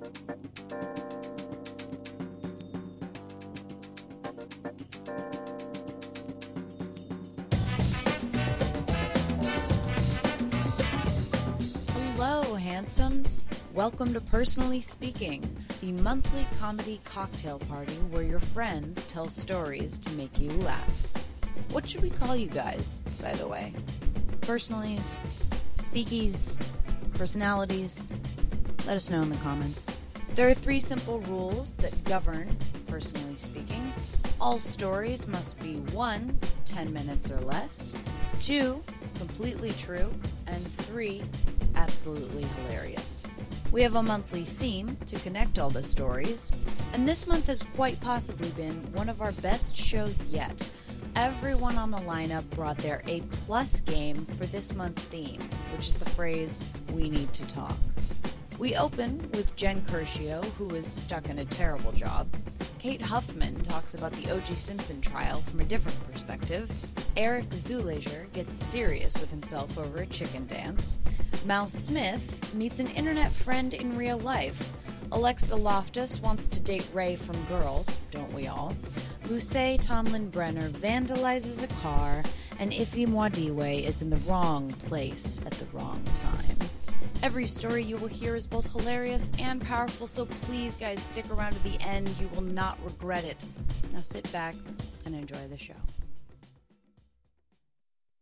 Hello, handsomes. Welcome to Personally Speaking, the monthly comedy cocktail party where your friends tell stories to make you laugh. What should we call you guys, by the way? Personallys, speakies, personalities? Let us know in the comments. There are three simple rules that govern Personally Speaking. All stories must be one, 10 minutes or less, two, completely true, and three, absolutely hilarious. We have a monthly theme to connect all the stories, and this month has quite possibly been one of our best shows yet. Everyone on the lineup brought their A plus game for this month's theme, which is the phrase, We Need to Talk. We open with Jen Curcio, who is stuck in a terrible job. Kate Huffman talks about the O.J. Simpson trial from a different perspective. Eric Zulager gets serious with himself over a chicken dance. Mal Smith meets an internet friend in real life. Alexa Loftus wants to date Ray from Girls, don't we all? Luce Tomlin Brenner vandalizes a car, and Ify Nwadiwe is in the wrong place at the wrong. Every story you will hear is both hilarious and powerful, so please, guys, stick around to the end. You will not regret it. Now sit back and enjoy the show.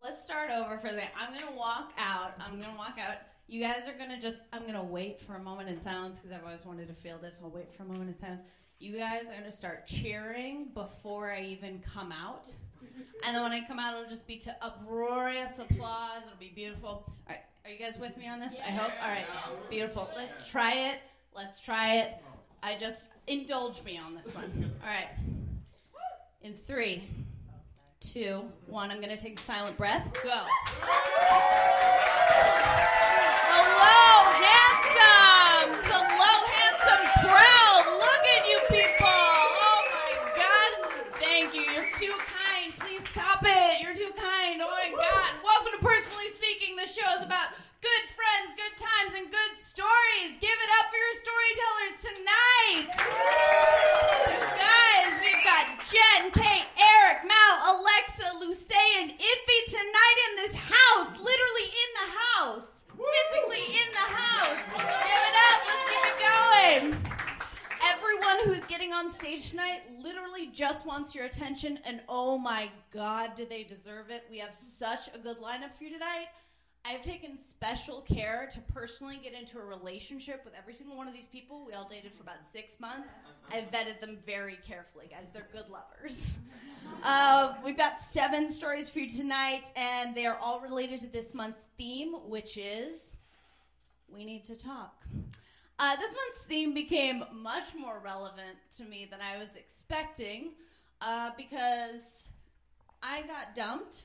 Let's start over for a second. I'm gonna walk out. I'm gonna walk out. You guys are gonna just. I'm gonna wait for a moment in silence because I've always wanted to feel this. I'll wait for a moment in silence. You guys are gonna start cheering before I even come out, and then when I come out, it'll just be to uproarious applause. It'll be beautiful. All right, are you guys with me on this? I hope. All right, beautiful. Let's try it. Let's try it. I just indulge me on this one. All right. In three, two, one. I'm going to take a silent breath. Go. Hello, handsome. Hello, handsome. Look at you people. Oh my God. Thank you. You're too kind. Please stop it. You're too kind. Oh my God. Welcome to Personally Speaking. The show is about good friends, good times, and good stories. Give it up for your storytellers tonight. Guys, we've got Jen, Kate, Eric, Mal, Alexa, Luce, and Ify tonight in this house. Literally in the house. Physically in the house. Give it up. Let's keep it going. Everyone who's getting on stage tonight literally just wants your attention, and oh my God, do they deserve it? We have such a good lineup for you tonight. I've taken special care to personally get into a relationship with every single one of these people. We all dated for about six months. I've vetted them very carefully, guys. They're good lovers. Uh, we've got seven stories for you tonight, and they are all related to this month's theme, which is We Need to Talk. Uh, this month's theme became much more relevant to me than I was expecting uh, because I got dumped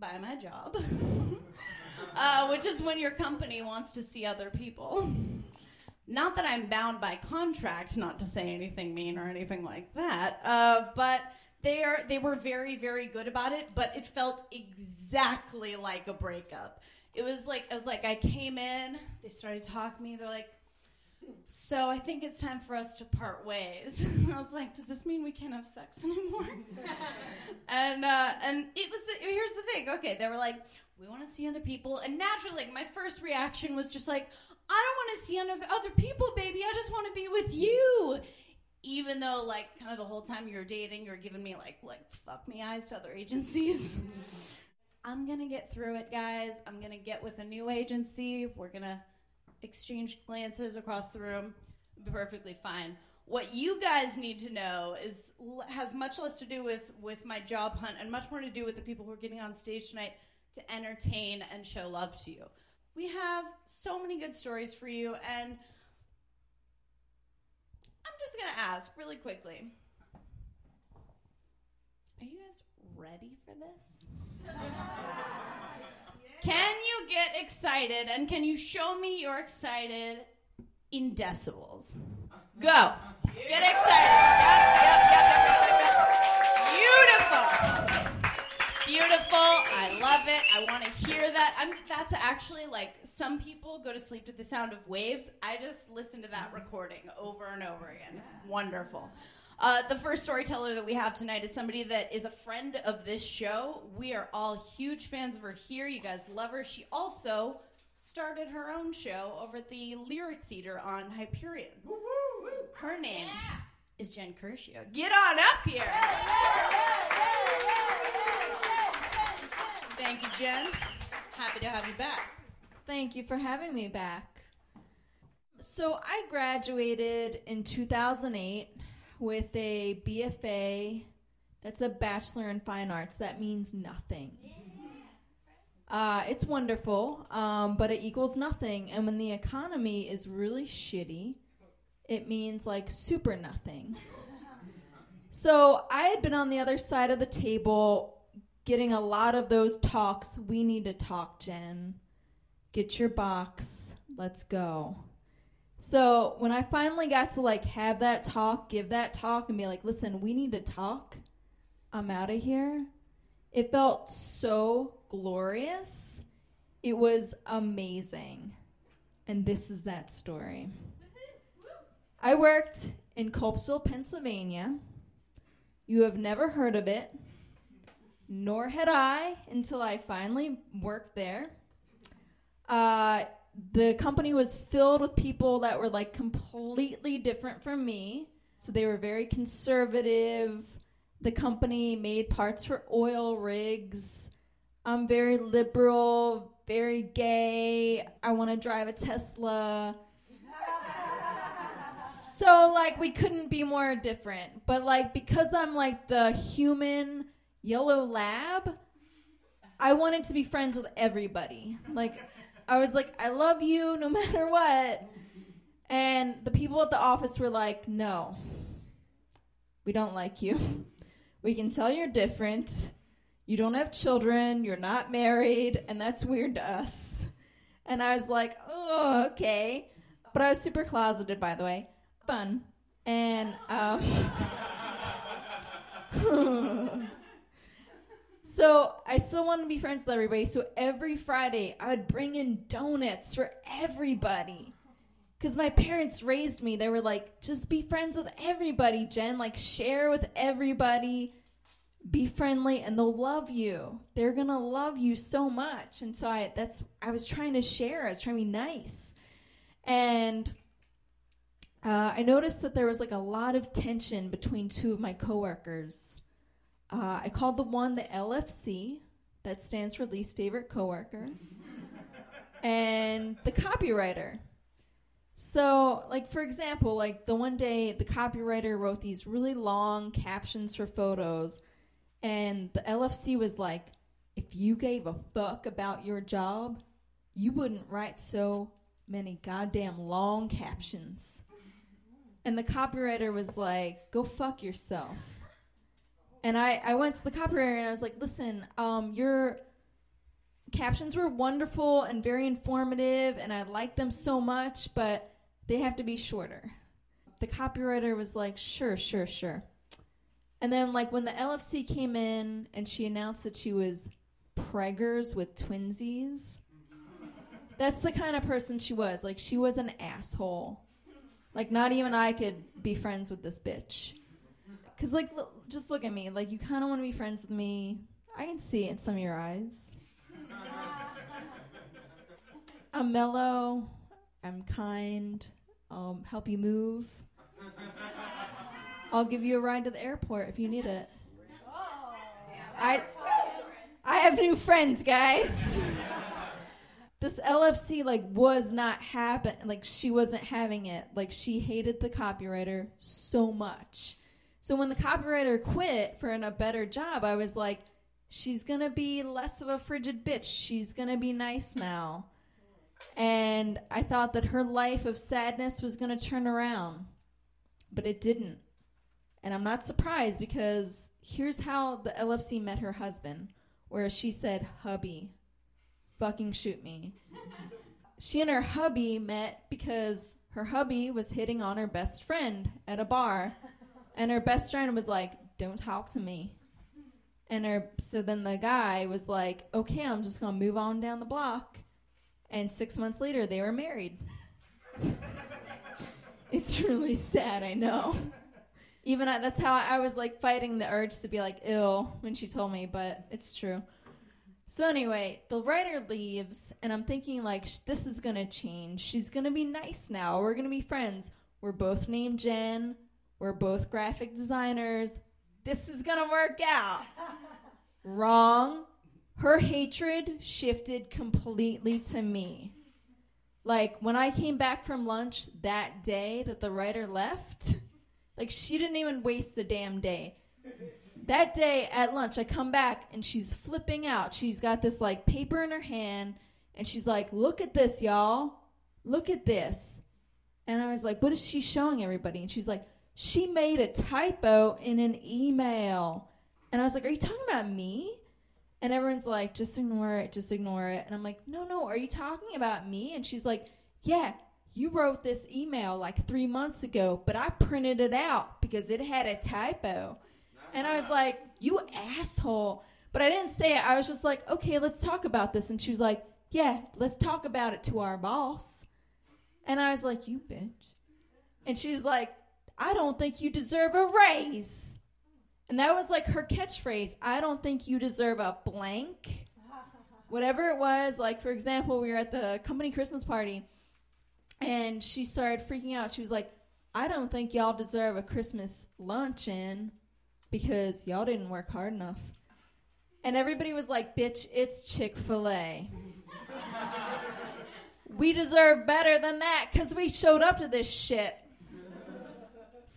by my job, uh, which is when your company wants to see other people. Not that I'm bound by contract not to say anything mean or anything like that, uh, but they are they were very very good about it. But it felt exactly like a breakup. It was like I was like I came in, they started talking to me. They're like, so I think it's time for us to part ways. And I was like, does this mean we can't have sex anymore? and uh, and it was the, here's the thing. Okay, they were like, we want to see other people, and naturally, like my first reaction was just like, I don't want to see other other people, baby. I just want to be with you. Even though, like, kind of the whole time you were dating, you were giving me like like fuck me eyes to other agencies. I'm gonna get through it, guys. I'm gonna get with a new agency. We're gonna exchange glances across the room. Perfectly fine. What you guys need to know is has much less to do with with my job hunt and much more to do with the people who are getting on stage tonight to entertain and show love to you. We have so many good stories for you, and I'm just gonna ask really quickly. Are you guys ready for this? Can you get excited and can you show me you're excited in decibels? Go. Get excited. Yep, yep, yep, yep, yep, yep. Beautiful. Beautiful. I love it. I want to hear that. I'm, that's actually like some people go to sleep to the sound of waves. I just listen to that recording over and over again. It's wonderful. Uh, the first storyteller that we have tonight is somebody that is a friend of this show. We are all huge fans of her here. You guys love her. She also started her own show over at the Lyric Theater on Hyperion. Her name is Jen Curcio. Get on up here. Thank you, Jen. Happy to have you back. Thank you for having me back. So, I graduated in 2008 with a BFA. That's a Bachelor in Fine Arts. That means nothing. Uh, it's wonderful, um, but it equals nothing. And when the economy is really shitty, it means like super nothing. So I had been on the other side of the table getting a lot of those talks. We need to talk, Jen. Get your box. Let's go. So when I finally got to like have that talk, give that talk, and be like, listen, we need to talk. I'm out of here. It felt so glorious. It was amazing. And this is that story. I worked in Kulpsville, Pennsylvania. You have never heard of it nor had I until I finally worked there. Uh, the company was filled with people that were like completely different from me. So they were very conservative. The company made parts for oil rigs. I'm very liberal, very gay. I want to drive a Tesla. so like we couldn't be more different. But like because I'm like the human yellow lab, I wanted to be friends with everybody. Like, I was like, I love you no matter what. And the people at the office were like, no, we don't like you. We can tell you're different. You don't have children. You're not married. And that's weird to us. And I was like, oh, okay. But I was super closeted, by the way. Fun. And, um, So I still want to be friends with everybody. So every Friday, I would bring in donuts for everybody. Because my parents raised me. They were like, just be friends with everybody, Jen. Like, share with everybody. Be friendly, and they'll love you. They're going to love you so much. And so I, that's, I was trying to share. I was trying to be nice. And uh, I noticed that there was like a lot of tension between two of my coworkers. Uh, I called the one the LFC, that stands for least favorite coworker, and the copywriter. So, like for example, like the one day the copywriter wrote these really long captions for photos, and the LFC was like, "If you gave a fuck about your job, you wouldn't write so many goddamn long captions." And the copywriter was like, "Go fuck yourself." And I, I went to the copywriter and I was like, listen, um, your captions were wonderful and very informative, and I like them so much, but they have to be shorter. The copywriter was like, sure, sure, sure. And then, like, when the LFC came in and she announced that she was preggers with twinsies, that's the kind of person she was. Like, she was an asshole. Like, not even I could be friends with this bitch. Because, like, l- just look at me. Like, you kind of want to be friends with me. I can see it in some of your eyes. I'm mellow. I'm kind. I'll help you move. I'll give you a ride to the airport if you need it. Oh. I, I have new friends, guys. this LFC like was not happen like she wasn't having it. Like she hated the copywriter so much. So when the copywriter quit for a better job, I was like, she's gonna be less of a frigid bitch. She's gonna be nice now. And I thought that her life of sadness was gonna turn around. But it didn't. And I'm not surprised because here's how the LFC met her husband, where she said, hubby, fucking shoot me. she and her hubby met because her hubby was hitting on her best friend at a bar and her best friend was like, Don't talk to me. And her, so then the guy was like, okay, I'm just to move on down the block. And six months later, they were married. it's really sad, I know. Even I, that's how I, I was like fighting the urge to be like, ill when she told me, but it's true. So anyway, the writer leaves, and I'm thinking like sh- this is gonna change. She's gonna be nice now. We're gonna be friends. We're both named Jen. We're both graphic designers. This is gonna work out. Wrong. Her hatred shifted completely to me. Like when I came back from lunch that day that the writer left, like she didn't even waste the damn day that day at lunch, I come back and she's flipping out. She's got this like paper in her hand and she's like, Look at this, y'all. Look at this. And I was like, What is she showing everybody? And she's like, She made a typo in an email. And I was like, Are you talking about me? And everyone's like, Just ignore it, just ignore it. And I'm like, No, no, are you talking about me? And she's like, Yeah, you wrote this email like three months ago, but I printed it out because it had a typo. And I was like, you asshole. But I didn't say it. I was just like, okay, let's talk about this. And she was like, yeah, let's talk about it to our boss. And I was like, you bitch. And she was like, I don't think you deserve a raise. And that was like her catchphrase I don't think you deserve a blank. Whatever it was, like for example, we were at the company Christmas party and she started freaking out. She was like, I don't think y'all deserve a Christmas luncheon because y'all didn't work hard enough. And everybody was like, bitch, it's Chick fil A. we deserve better than that because we showed up to this shit.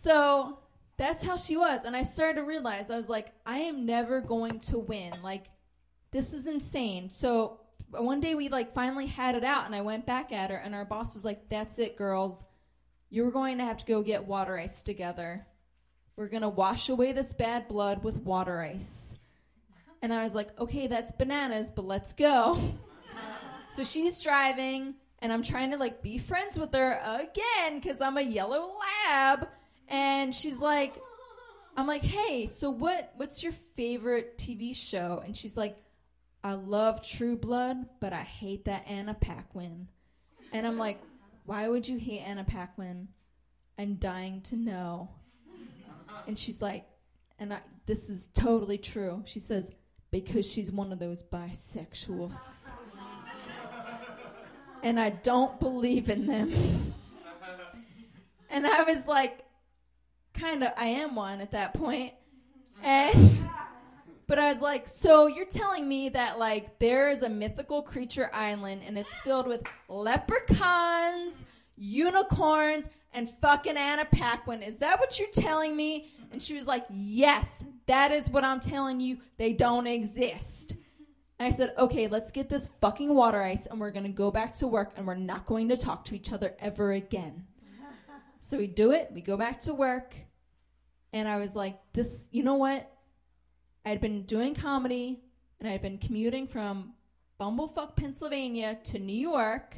So that's how she was. And I started to realize, I was like, I am never going to win. Like, this is insane. So one day we like finally had it out and I went back at her and our boss was like, That's it, girls. You're going to have to go get water ice together. We're going to wash away this bad blood with water ice. And I was like, okay, that's bananas, but let's go. so she's driving, and I'm trying to like be friends with her again because I'm a yellow lab. And she's like, I'm like, hey, so what? What's your favorite TV show? And she's like, I love True Blood, but I hate that Anna Paquin. And I'm like, why would you hate Anna Paquin? I'm dying to know. And she's like, and I, this is totally true. She says, because she's one of those bisexuals. and I don't believe in them. and I was like, kind of, I am one at that point. And, but I was like, so you're telling me that, like, there is a mythical creature island and it's filled with leprechauns, unicorns, and fucking Anna Paquin. Is that what you're telling me? And she was like, Yes, that is what I'm telling you. They don't exist. And I said, Okay, let's get this fucking water ice and we're to go back to work and we're not going to talk to each other ever again. so we do it, we go back to work. And I was like, This, you know what? I'd been doing comedy and I'd been commuting from Bumblefuck, Pennsylvania to New York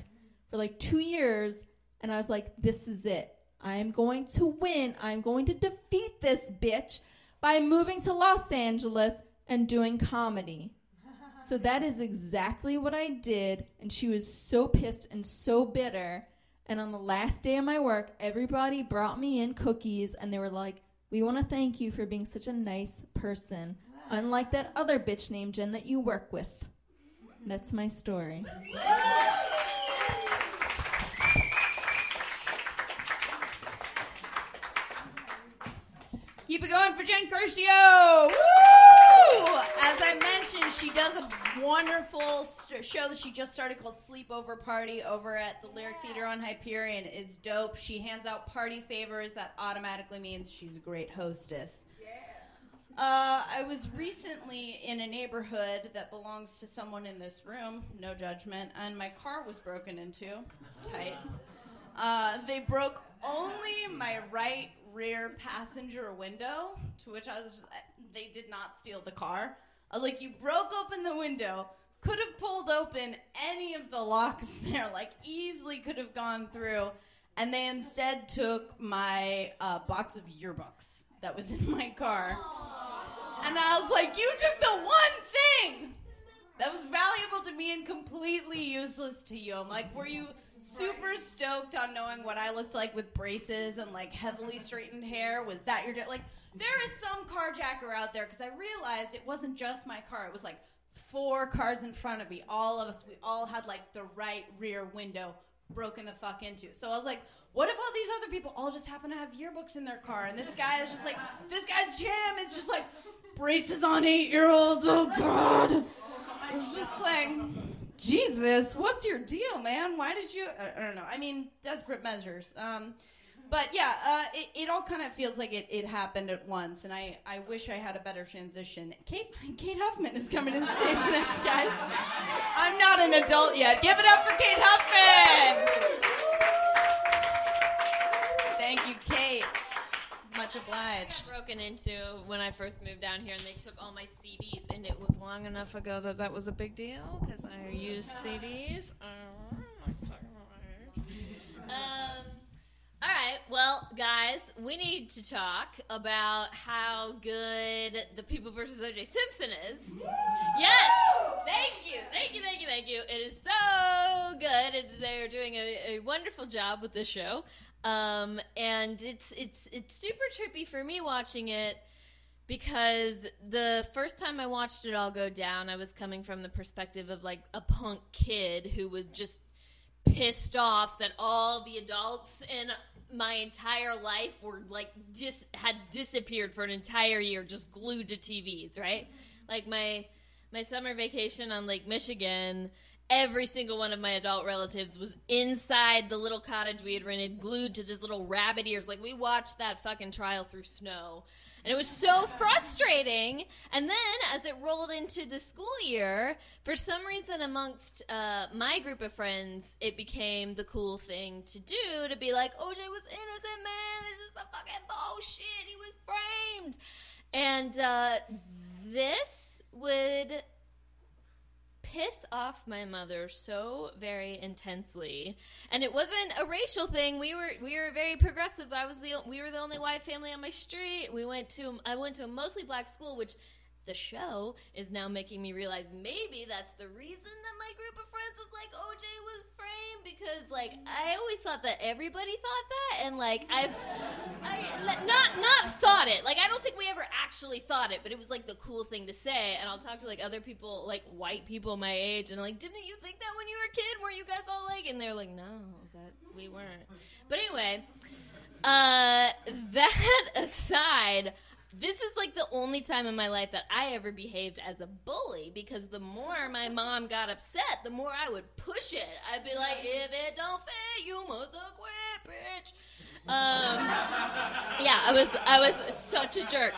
for like two years. And I was like, This is it. I'm going to win. I'm going to defeat this bitch by moving to Los Angeles and doing comedy. So that is exactly what I did. And she was so pissed and so bitter. And on the last day of my work, everybody brought me in cookies and they were like, We want to thank you for being such a nice person, unlike that other bitch named Jen that you work with. That's my story. Keep it going for Jen Curcio. As I mentioned, she does a wonderful st- show that she just started called Sleepover Party over at the Lyric Theater on Hyperion. It's dope. She hands out party favors. That automatically means she's a great hostess. Uh, I was recently in a neighborhood that belongs to someone in this room, no judgment, and my car was broken into. It's tight. Uh, they broke only my right rear passenger window, to which I was, just, they did not steal the car. I was like, you broke open the window, could have pulled open any of the locks there, like easily could have gone through, and they instead took my uh, box of yearbooks that was in my car. And I was like, you took the one thing that was valuable to me and completely useless to you. I'm like, were you super stoked on knowing what I looked like with braces and like heavily straightened hair? Was that your like? There is some carjacker out there because I realized it wasn't just my car. It was like four cars in front of me. All of us, we all had like the right rear window broken the fuck into. So I was like, what if all these other people all just happen to have yearbooks in their car and this guy is just like, this guy's jam is just like braces on eight year olds. Oh God. It's just like, Jesus, what's your deal, man? Why did you? I, I don't know. I mean, desperate measures. Um, but yeah, uh, it, it all kind of feels like it, it happened at once, and I, I wish I had a better transition. Kate Kate Huffman is coming to the stage next, guys. I'm not an adult yet. Give it up for Kate Huffman. Thank you, Kate. Much obliged. broken into when I first moved down here, and they took all my CDs, and it was long enough ago that that was a big deal because I used CDs. Um, all right, well, guys, we need to talk about how good the People versus O.J. Simpson is. Yes, thank you, thank you, thank you, thank you. It is so good. It, they're doing a, a wonderful job with this show, um, and it's it's it's super trippy for me watching it because the first time I watched it all go down, I was coming from the perspective of like a punk kid who was just pissed off that all the adults in my entire life were like dis- had disappeared for an entire year just glued to TVs, right? Like my my summer vacation on Lake Michigan, every single one of my adult relatives was inside the little cottage we had rented glued to this little rabbit ears like we watched that fucking trial through snow. And it was so frustrating. And then, as it rolled into the school year, for some reason, amongst uh, my group of friends, it became the cool thing to do to be like, OJ was innocent, man. This is some fucking bullshit. He was framed. And uh, this would piss off my mother so very intensely. And it wasn't a racial thing. We were we were very progressive. I was the we were the only white family on my street. We went to i went to a mostly black school which the show is now making me realize maybe that's the reason that my group of friends was like OJ was framed because like I always thought that everybody thought that and like I've I, not not thought it. Like I don't think we ever actually thought it but it was like the cool thing to say and I'll talk to like other people like white people my age and I'm like didn't you think that when you were a kid? Were you guys all like? And they're like no that we weren't. But anyway uh that aside this is like the only time in my life that I ever behaved as a bully because the more my mom got upset, the more I would push it. I'd be like, if it don't fit, you must quit, bitch. Um, yeah, I was I was such a jerk.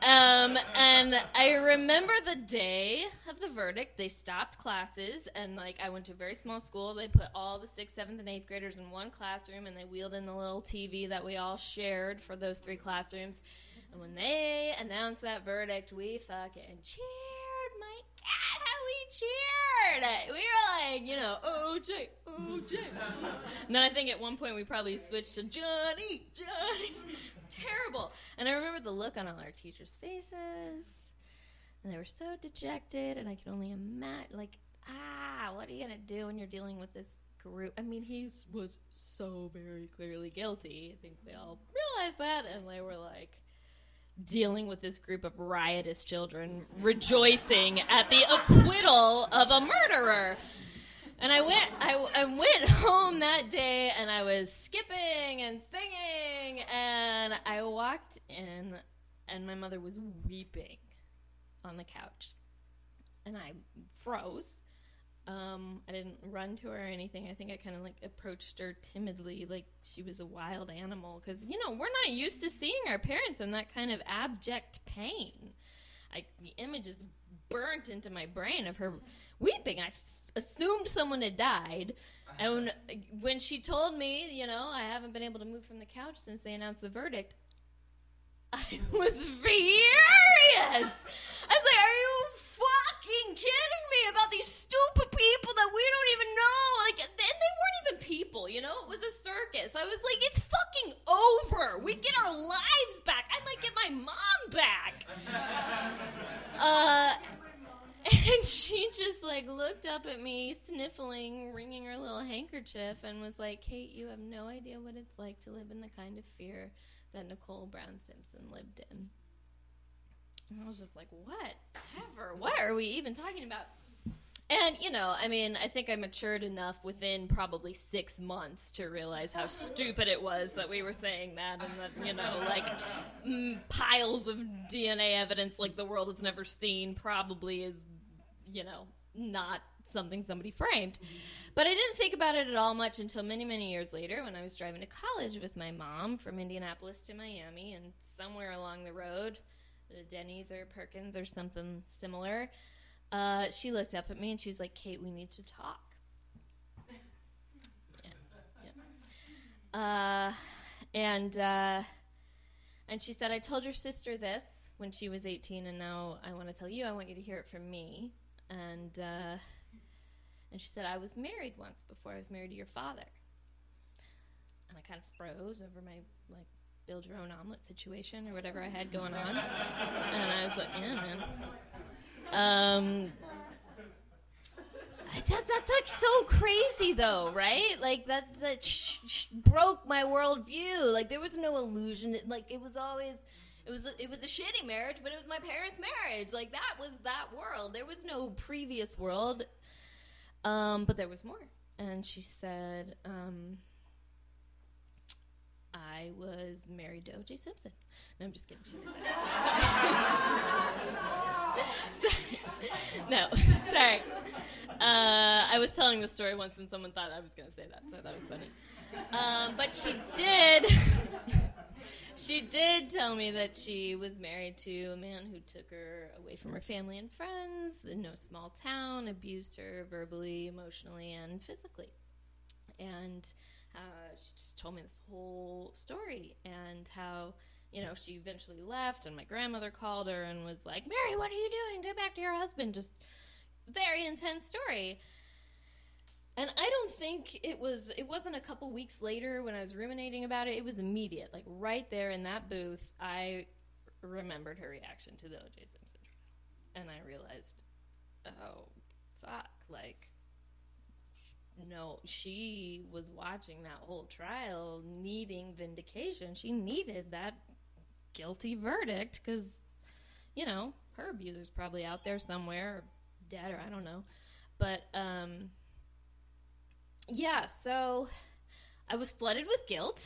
Um, and I remember the day of the verdict. They stopped classes, and like I went to a very small school. They put all the sixth, seventh, and eighth graders in one classroom, and they wheeled in the little TV that we all shared for those three classrooms. And when they announced that verdict, we fucking cheered. My God, how we cheered! We were like, you know, OJ, OJ. and then I think at one point we probably switched to Johnny, Johnny. It's terrible. And I remember the look on all our teachers' faces. And they were so dejected, and I could only imagine, like, ah, what are you gonna do when you're dealing with this group? I mean, he was so very clearly guilty. I think they all realized that, and they were like, dealing with this group of riotous children rejoicing at the acquittal of a murderer. And I went I, I went home that day and I was skipping and singing and I walked in and my mother was weeping on the couch. And I froze. Um, I didn't run to her or anything. I think I kind of like approached her timidly, like she was a wild animal. Because you know we're not used to seeing our parents in that kind of abject pain. I the image is burnt into my brain of her weeping. I f- assumed someone had died, and when, she told me, you know, I haven't been able to move from the couch since they announced the verdict. I was furious. I was like, "Are you stupid people that we don't even know. Like, and they weren't even people, you know? It was a circus. I was like, it's fucking over. We get our lives back. I might get my mom back. uh, and she just like looked up at me, sniffling, wringing her little handkerchief, and was like, Kate, you have no idea what it's like to live in the kind of fear that Nicole Brown Simpson lived in. And I was just like, whatever. What are we even talking about? And, you know, I mean, I think I matured enough within probably six months to realize how stupid it was that we were saying that and that, you know, like mm, piles of DNA evidence like the world has never seen probably is, you know, not something somebody framed. But I didn't think about it at all much until many, many years later when I was driving to college with my mom from Indianapolis to Miami, and somewhere along the road, the Denny's or Perkins or something similar, uh, she looked up at me and she was like, Kate, we need to talk. Yeah, yeah. Uh, and uh, and she said, I told your sister this when she was 18, and now I want to tell you. I want you to hear it from me. And uh, and she said, I was married once before I was married to your father. And I kind of froze over my like build your own omelet situation or whatever I had going on. and I was like, yeah, man. Um, I said that's like so crazy though, right? Like that that sh- sh- broke my worldview. Like there was no illusion. Like it was always. It was it was a shitty marriage, but it was my parents' marriage. Like that was that world. There was no previous world, um, but there was more. And she said, um, I was married to O.J. Simpson. No, I'm just kidding. sorry. No, sorry. Uh, I was telling the story once, and someone thought I was going to say that, so that was funny. Um, but she did. she did tell me that she was married to a man who took her away from her family and friends in no small town, abused her verbally, emotionally, and physically. And uh, she just told me this whole story and how you know she eventually left and my grandmother called her and was like mary what are you doing? Go back to your husband. Just very intense story. And i don't think it was it wasn't a couple weeks later when i was ruminating about it. It was immediate like right there in that booth i remembered her reaction to the oj simpson trial. And i realized oh fuck like no, she was watching that whole trial needing vindication. She needed that guilty verdict because, you know, her abuser's probably out there somewhere, or dead, or I don't know. But, um, yeah, so I was flooded with guilt.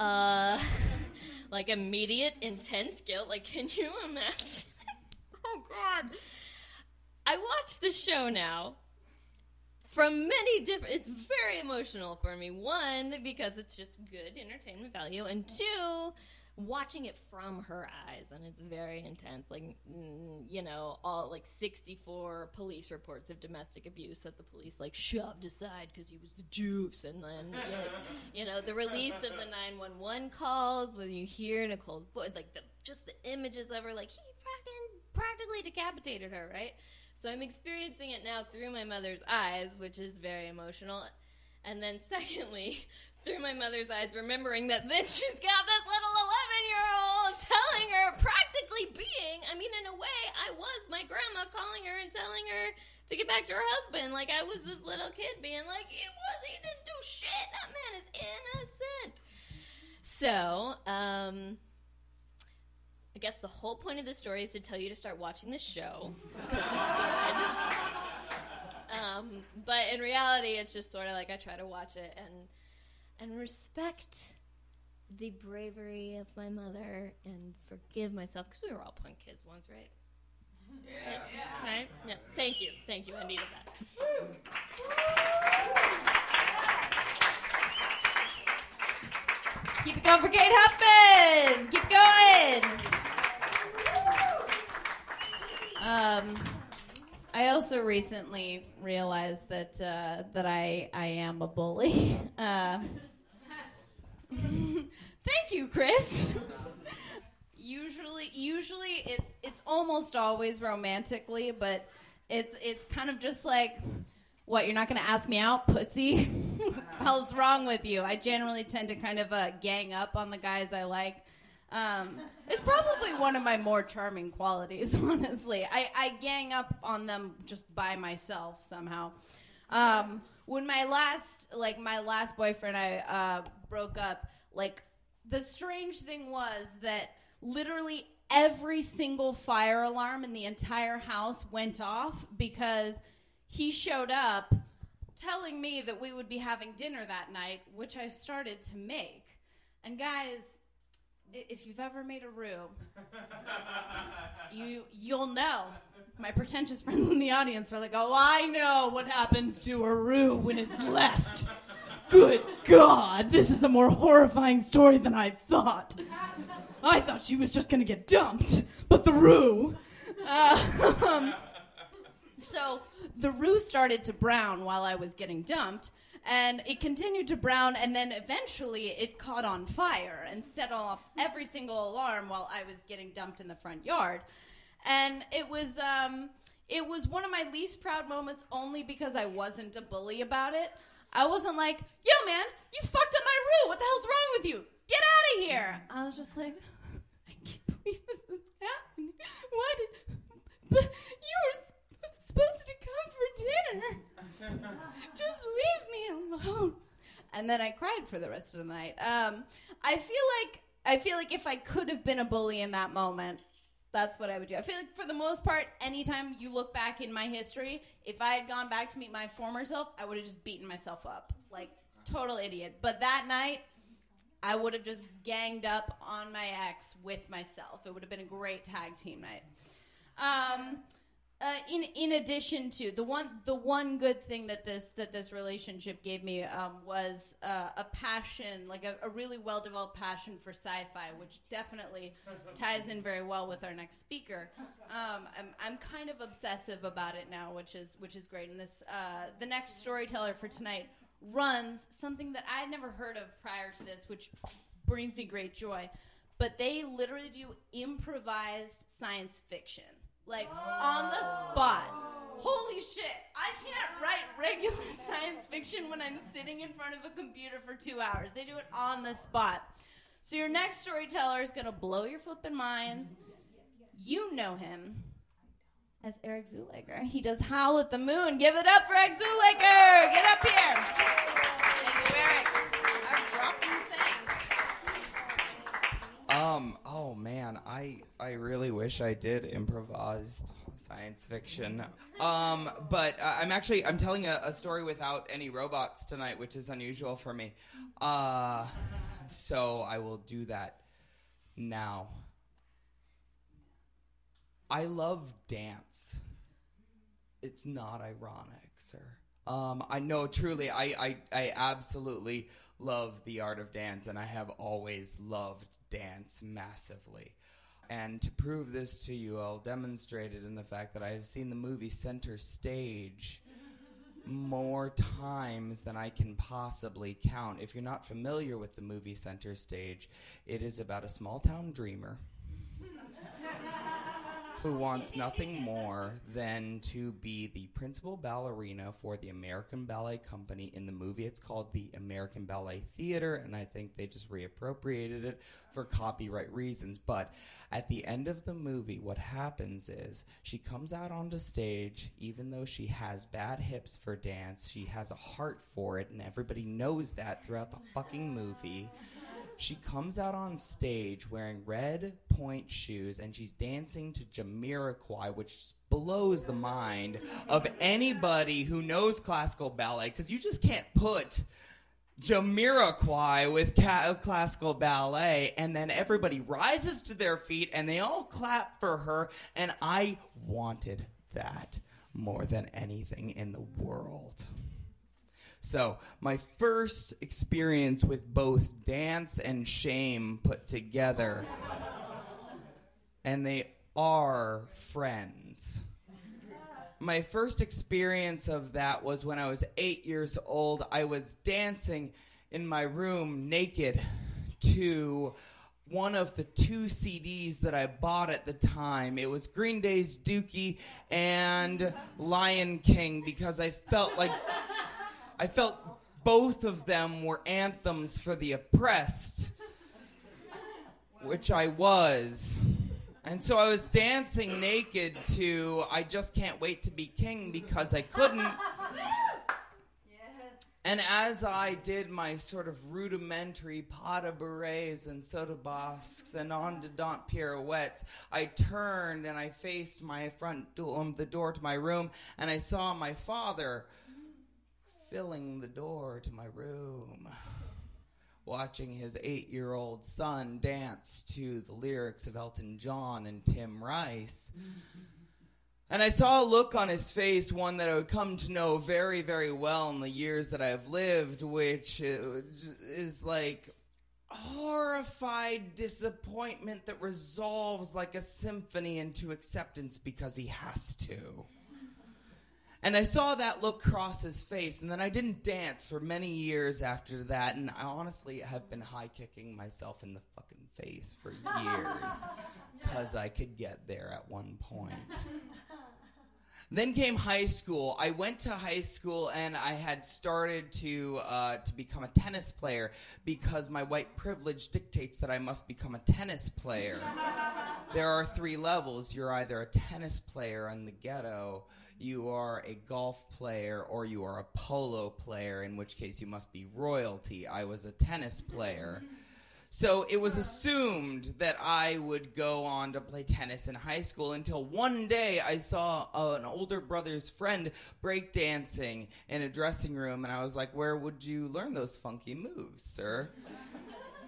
Uh, like immediate, intense guilt. Like, can you imagine? oh, God. I watch the show now from many different it's very emotional for me. One because it's just good entertainment value and two watching it from her eyes and it's very intense like mm, you know all like 64 police reports of domestic abuse that the police like shoved aside because he was the juice and then you know the release of the 911 calls when you hear nicole's voice like the, just the images of her like he fucking practically decapitated her right so I'm experiencing it now through my mother's eyes, which is very emotional. And then, secondly, through my mother's eyes, remembering that then she's got this little 11 year old telling her, practically being, I mean, in a way, I was my grandma calling her and telling her to get back to her husband. Like, I was this little kid being like, he was, he didn't do shit. That man is innocent. So, um, I guess the whole point of the story is to tell you to start watching the show because it's good. Um, but in reality, it's just sort of like I try to watch it and and respect the bravery of my mother and forgive myself because we were all punk kids once, right? Yeah. yeah. Right? Yeah. Thank you. Thank you. I needed that. Keep it going for Kate Huffman. Keep going. Um, I also recently realized that uh, that I I am a bully. Uh, thank you, Chris. usually, usually it's it's almost always romantically, but it's it's kind of just like, what you're not going to ask me out, pussy? hell's wrong with you? I generally tend to kind of uh, gang up on the guys I like um, it's probably one of my more charming qualities, honestly. I, I gang up on them just by myself somehow. Um, when my last, like my last boyfriend, I uh, broke up. Like the strange thing was that literally every single fire alarm in the entire house went off because he showed up telling me that we would be having dinner that night, which I started to make. And guys, if you've ever made a roux, you you'll know. My pretentious friends in the audience are like, "Oh, I know what happens to a roux when it's left." Good God, this is a more horrifying story than I thought. I thought she was just gonna get dumped, but the roux. Um, so the roux started to brown while I was getting dumped, and it continued to brown, and then eventually it caught on fire and set off every single alarm while I was getting dumped in the front yard. And it was um, it was one of my least proud moments only because I wasn't a bully about it. I wasn't like, "Yo, man, you fucked up my roux. What the hell's wrong with you? Get out of here!" I was just like, "I can't believe this is happening. Why did? But you were sp- supposed to come for dinner. Just leave me alone." And then I cried for the rest of the night. Um, I feel like I feel like if I could have been a bully in that moment, that's what I would do. I feel like for the most part, anytime you look back in my history, if I had gone back to meet my former self, I would have just beaten myself up. Like total idiot. But that night, I would have just ganged up on my ex with myself. It would have been a great tag team night. Um, uh, in in addition to the one the one good thing that this that this relationship gave me um, was uh, a passion like a, a really well developed passion for sci-fi which definitely ties in very well with our next speaker. Um, I'm, I'm kind of obsessive about it now which is which is great. And this uh, the next storyteller for tonight runs something that I'd never heard of prior to this which brings me great joy. But they literally do improvised science fiction like on the spot. Holy shit! I can't write regular science fiction when I'm sitting in front of a computer for two hours. They do it on the spot. So your next storyteller is gonna blow your flipping minds. You know him as Eric Zulager. He does Howl at the Moon. Give it up for Eric Zulager! Get up here! Um. Oh man, I I really wish I did improvised science fiction. Um. But uh, I'm actually I'm telling a, a story without any robots tonight, which is unusual for me. Uh. So I will do that now. I love dance. It's not ironic, sir. Um, I know truly, I, I, I absolutely love the art of dance, and I have always loved dance massively. And to prove this to you, I'll demonstrate it in the fact that I have seen the movie Center Stage more times than I can possibly count. If you're not familiar with the movie Center Stage, it is about a small town dreamer who wants nothing more than to be the principal ballerina for the American Ballet Company in the movie. It's called the American Ballet Theater, and I think they just reappropriated it for copyright reasons. But at the end of the movie, what happens is she comes out onto stage, even though she has bad hips for dance, she has a heart for it, and everybody knows that throughout the fucking movie. She comes out on stage wearing red pointe shoes and she's dancing to Jamiroquai, which blows the mind of anybody who knows classical ballet because you just can't put Jamiroquai with ca- classical ballet, and then everybody rises to their feet and they all clap for her. And I wanted that more than anything in the world. So, my first experience with both dance and shame put together, and they are friends. My first experience of that was when I was eight years old. I was dancing in my room naked to one of the two CDs that I bought at the time. It was Green Day's Dookie and Lion King because I felt like I felt both of them were anthems for the oppressed, which I was. And so I was dancing naked to I Just Can't Wait to Be King because I couldn't And as I did my sort of rudimentary pas de bourrées and saut de basques and en dedans pirouettes, I turned and I faced my front door, um, the door to my room, and I saw my father filling the door to my room, watching his eight-year-old son dance to the lyrics of Elton John and Tim Rice. And I saw a look on his face, one that I would come to know very, very well in the years that I've lived, which uh, is like horrified disappointment that resolves like a symphony into acceptance because he has to. And I saw that look cross his face, and then I didn't dance for many years after that, and I honestly have been high kicking myself in the fucking face for years because I could get there at one point. Then came high school. I went to high school and I had started to uh, to become a tennis player because my white privilege dictates that I must become a tennis player. there are three levels. You're either a tennis player in the ghetto, you are a golf player, or you are a polo player. In which case, you must be royalty. I was a tennis player. So it was assumed that I would go on to play tennis in high school until one day I saw an older brother's friend breakdancing in a dressing room, and I was like, "Where would you learn those funky moves, sir?"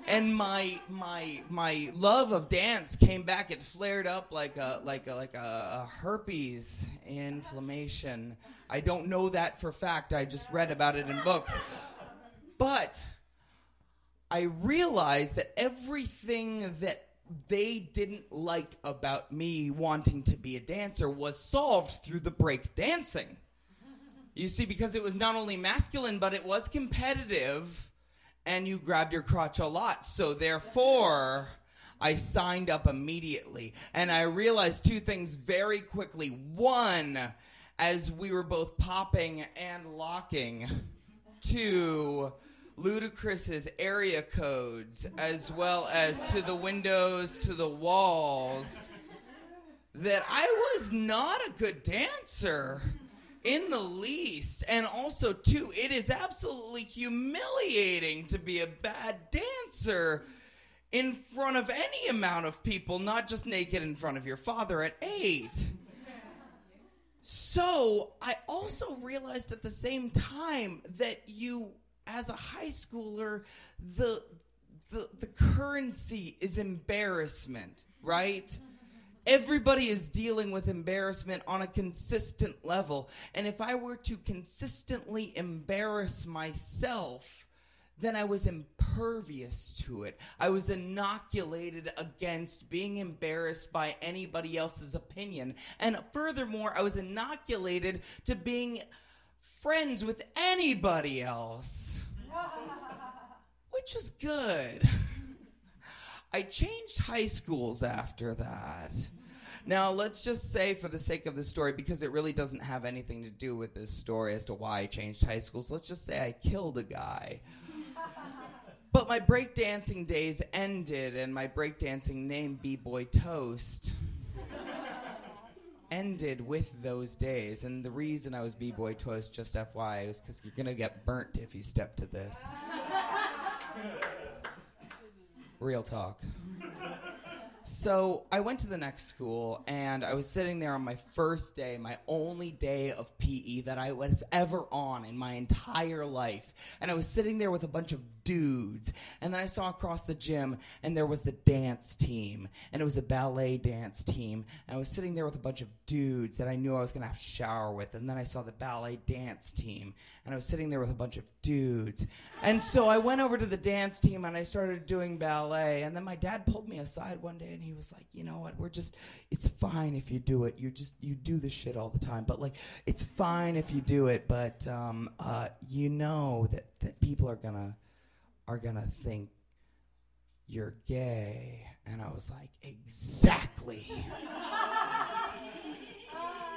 And my my my love of dance came back. It flared up like a like a like a, a herpes inflammation. I don't know that for fact. I just read about it in books, but I realized that everything that they didn't like about me wanting to be a dancer was solved through the break dancing. You see, because it was not only masculine, but it was competitive, and you grabbed your crotch a lot. So, therefore, I signed up immediately. And I realized two things very quickly. One, as we were both popping and locking, two, Ludacris's area codes as well as to the windows, to the walls, that I was not a good dancer in the least. And also, too, it is absolutely humiliating to be a bad dancer in front of any amount of people, not just naked in front of your father at eight. So, I also realized at the same time that you as a high schooler, the the the currency is embarrassment, right? Everybody is dealing with embarrassment on a consistent level. And if I were to consistently embarrass myself, then I was impervious to it. I was inoculated against being embarrassed by anybody else's opinion. And furthermore, I was inoculated to being friends with anybody else, which was good. I changed high schools after that. Now, let's just say, for the sake of the story, because it really doesn't have anything to do with this story as to why I changed high schools, let's just say I killed a guy. but my breakdancing days ended, and my breakdancing name, B Boy Toast ended with those days. And the reason I was B Boy Toast, just FYI, was because you're going to get burnt if you step to this. Real talk. So I went to the next school and I was sitting there on my first day, my only day of PE that I was ever on in my entire life. And I was sitting there with a bunch of dudes. And then I saw across the gym and there was the dance team. And it was a ballet dance team. And I was sitting there with a bunch of dudes that I knew I was going to have to shower with. And then I saw the ballet dance team. And I was sitting there with a bunch of dudes. And so I went over to the dance team and I started doing ballet. And then my dad pulled me aside one day and he was like, you know what? We're just, it's fine if you do it. You just, you do this shit all the time. But like, it's fine if you do it. But um, uh, you know that, that people are going to, are going to think you're gay. And I was like, exactly.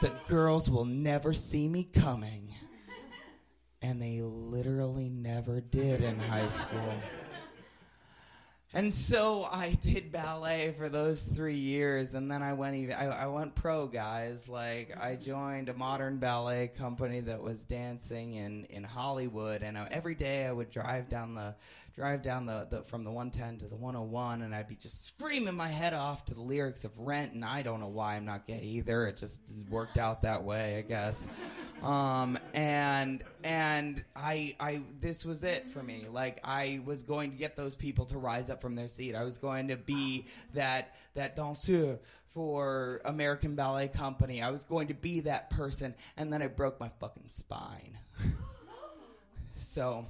the girls will never see me coming. And they literally never did in high school. And so I did ballet for those three years, and then I went even I, I went pro, guys. Like I mm-hmm. joined a modern ballet company that was dancing in in Hollywood, and I, every day I would drive down the drive down the, the from the 110 to the 101 and I'd be just screaming my head off to the lyrics of Rent and I don't know why I'm not gay either. It just worked out that way I guess. Um, and and I I this was it for me. Like I was going to get those people to rise up from their seat. I was going to be that that danseur for American Ballet Company. I was going to be that person. And then I broke my fucking spine. So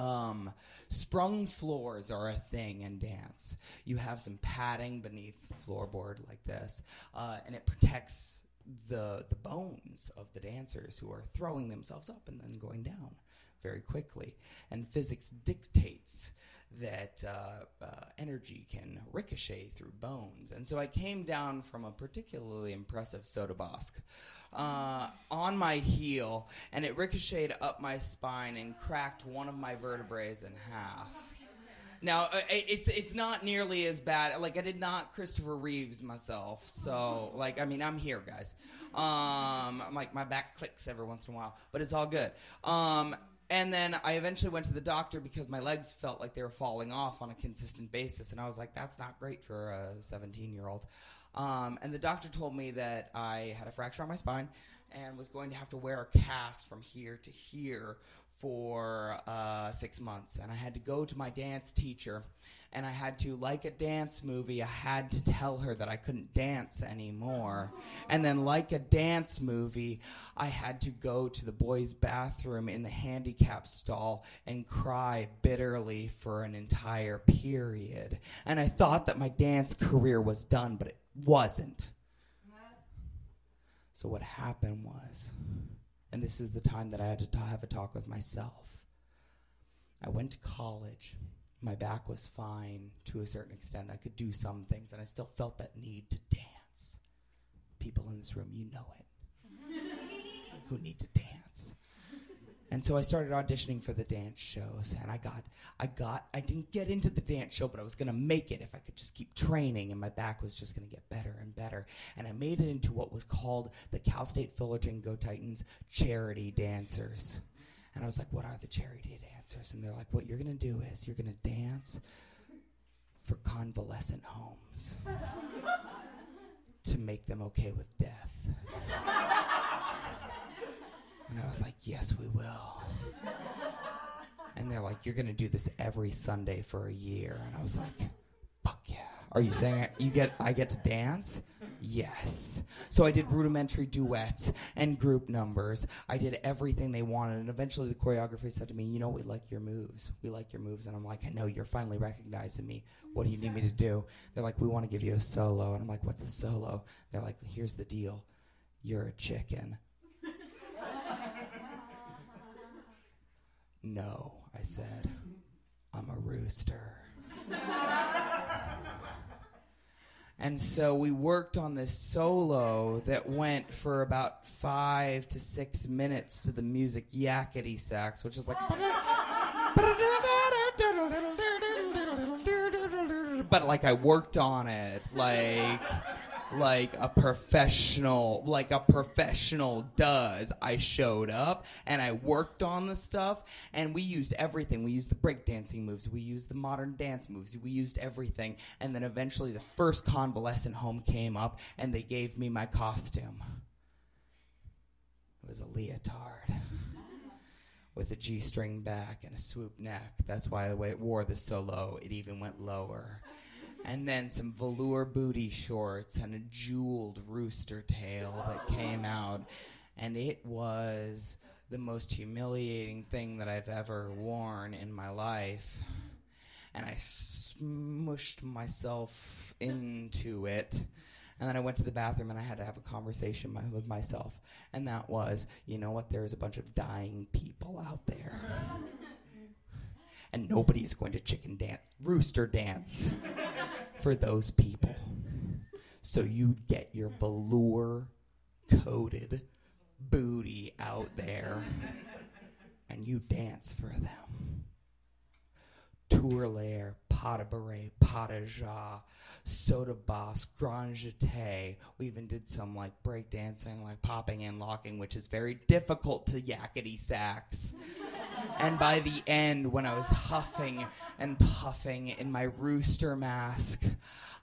um, sprung floors are a thing in dance. You have some padding beneath floorboard like this, uh, and it protects the the bones of the dancers who are throwing themselves up and then going down very quickly. And physics dictates that uh, uh, energy can ricochet through bones. And so I came down from a particularly impressive saut de basque uh, on my heel, and it ricocheted up my spine and cracked one of my vertebrae in half. Now uh, it's it's not nearly as bad. Like I did not Christopher Reeves myself, so like I mean I'm here, guys. Um, I'm like my back clicks every once in a while, but it's all good. Um, and then I eventually went to the doctor because my legs felt like they were falling off on a consistent basis, and I was like, that's not great for a 17 year old. Um, and the doctor told me that I had a fracture on my spine and was going to have to wear a cast from here to here for uh, six months. And I had to go to my dance teacher and I had to, like a dance movie, I had to tell her that I couldn't dance anymore. And then, like a dance movie, I had to go to the boys' bathroom in the handicap stall and cry bitterly for an entire period. And I thought that my dance career was done, but it wasn't. So, what happened was, and this is the time that I had to have a talk with myself. I went to college my back was fine to a certain extent. I could do some things, and I still felt that need to dance. People in this room, you know it, who need to dance. And so I started auditioning for the dance shows, and I got, I got, I didn't get into the dance show, but I was gonna make it if I could just keep training, and my back was just gonna get better and better. And I made it into what was called the Cal State Fullerton Go Titans charity dancers. And I was like, what are the charity dancers? And they're like, what you're going to do is you're going to dance for convalescent homes to make them okay with death. and I was like, yes, we will. And they're like, you're going to do this every Sunday for a year. And I was like, fuck yeah. Are you saying you get I get to dance? Yes. So I did rudimentary duets and group numbers. I did everything they wanted. And eventually the choreographer said to me, You know, we like your moves. We like your moves. And I'm like, I know you're finally recognizing me. What do you need me to do? They're like, We want to give you a solo. And I'm like, What's the solo? They're like, Here's the deal you're a chicken. no, I said, I'm a rooster. And so we worked on this solo that went for about five to six minutes to the music yakety sax, which is like. but like I worked on it. Like like a professional like a professional does. I showed up and i worked on the stuff and we used everything. We used the breakdancing moves. We used the modern dance moves. We used everything. And then eventually the first convalescent home came up and they gave me my costume. It was a leotard with a G-string back and a swoop neck. That's why the way it wore the so low, it even went lower and then some velour booty shorts and a jeweled rooster tail that came out. And it was the most humiliating thing that I've ever worn in my life. And I smushed myself into it. And then I went to the bathroom and I had to have a conversation my, with myself. And that was, you know what? There's a bunch of dying people out there. and nobody is going to chicken dance, rooster dance for those people. So you get your velour coated booty out there and you dance for them. Tour l'air, pas de bourrée, pas de chat, soda boss, grand jeté. We even did some like break dancing, like popping and locking, which is very difficult to yakety sax. And by the end, when I was huffing and puffing in my rooster mask,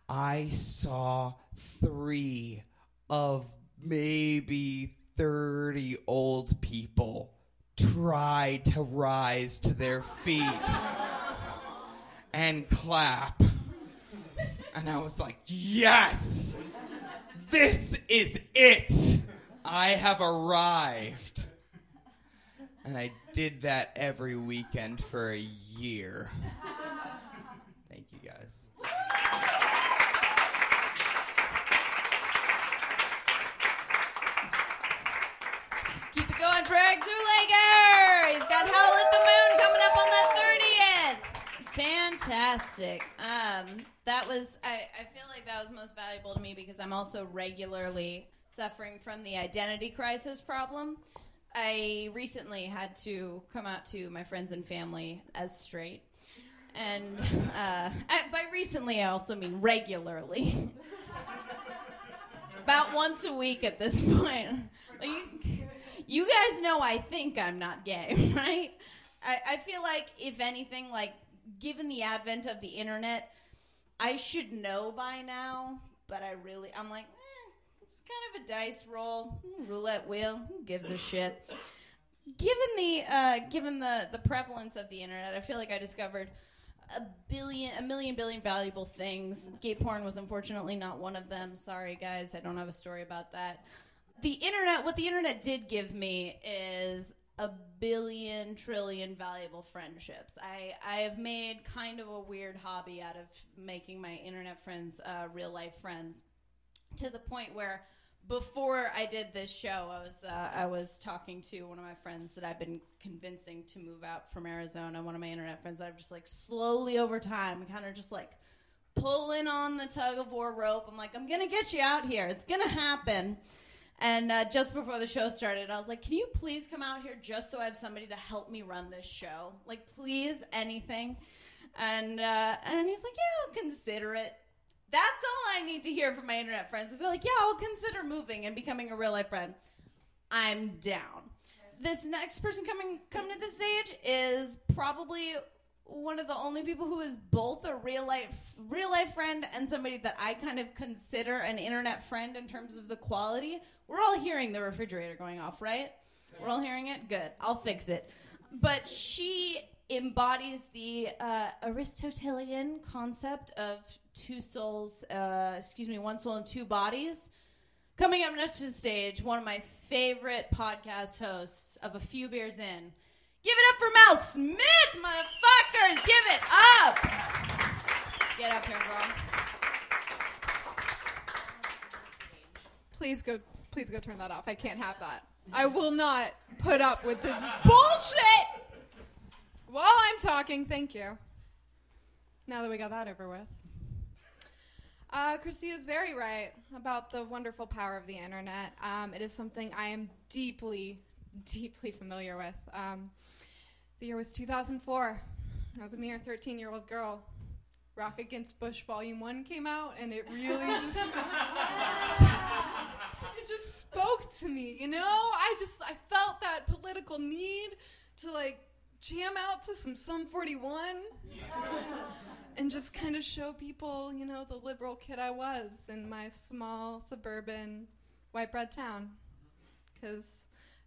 I saw three of maybe 30 old people try to rise to their feet and clap. And I was like, yes, this is it. I have arrived. And I did that every weekend for a year. Thank you guys. Keep it going for Eric Zulager. He's got Howl at the Moon coming up on the 30th. Fantastic. Um, that was, I, I feel like that was most valuable to me because I'm also regularly suffering from the identity crisis problem. I recently had to come out to my friends and family as straight. And uh, by recently, I also mean regularly. About once a week at this point. You, you guys know I think I'm not gay, right? I, I feel like, if anything, like, given the advent of the internet, I should know by now, but I really, I'm like, kind of a dice roll, roulette wheel, who gives a shit? Given the, uh, given the, the prevalence of the internet, I feel like I discovered a billion, a million billion valuable things. Gay porn was unfortunately not one of them. Sorry, guys, I don't have a story about that. The internet, what the internet did give me is a billion trillion valuable friendships. I I have made kind of a weird hobby out of making my internet friends uh, real life friends, to the point where before I did this show, I was uh, I was talking to one of my friends that I've been convincing to move out from Arizona. One of my internet friends that I've just like slowly over time, kind of just like pulling on the tug of war rope. I'm like, I'm gonna get you out here. It's gonna happen. And uh, just before the show started, I was like, "Can you please come out here just so I have somebody to help me run this show? Like, please, anything." And uh, and he's like, "Yeah, I'll consider it." That's all I need to hear from my internet friends. If they're like, "Yeah, I'll consider moving and becoming a real life friend," I'm down. This next person coming coming to the stage is probably one of the only people who is both a real life real life friend and somebody that I kind of consider an internet friend in terms of the quality. We're all hearing the refrigerator going off, right? We're all hearing it. Good. I'll fix it. But she embodies the uh, Aristotelian concept of two souls, uh, excuse me, one soul and two bodies. Coming up next to the stage, one of my favorite podcast hosts of A Few Beers In. Give it up for Mal Smith, motherfuckers! Give it up! Get up here, girl. Please go. Please go turn that off. I can't have that. I will not put up with this bullshit. While I'm talking, thank you. Now that we got that over with. Uh, Christy is very right about the wonderful power of the internet. Um, it is something I am deeply, deeply familiar with. Um, the year was 2004. I was a mere 13 year old girl. Rock Against Bush Volume 1 came out, and it really just. it just spoke to me, you know? I just. I felt that political need to, like, jam out to some Sum 41 and just kind of show people, you know, the liberal kid I was in my small suburban white bread town. Because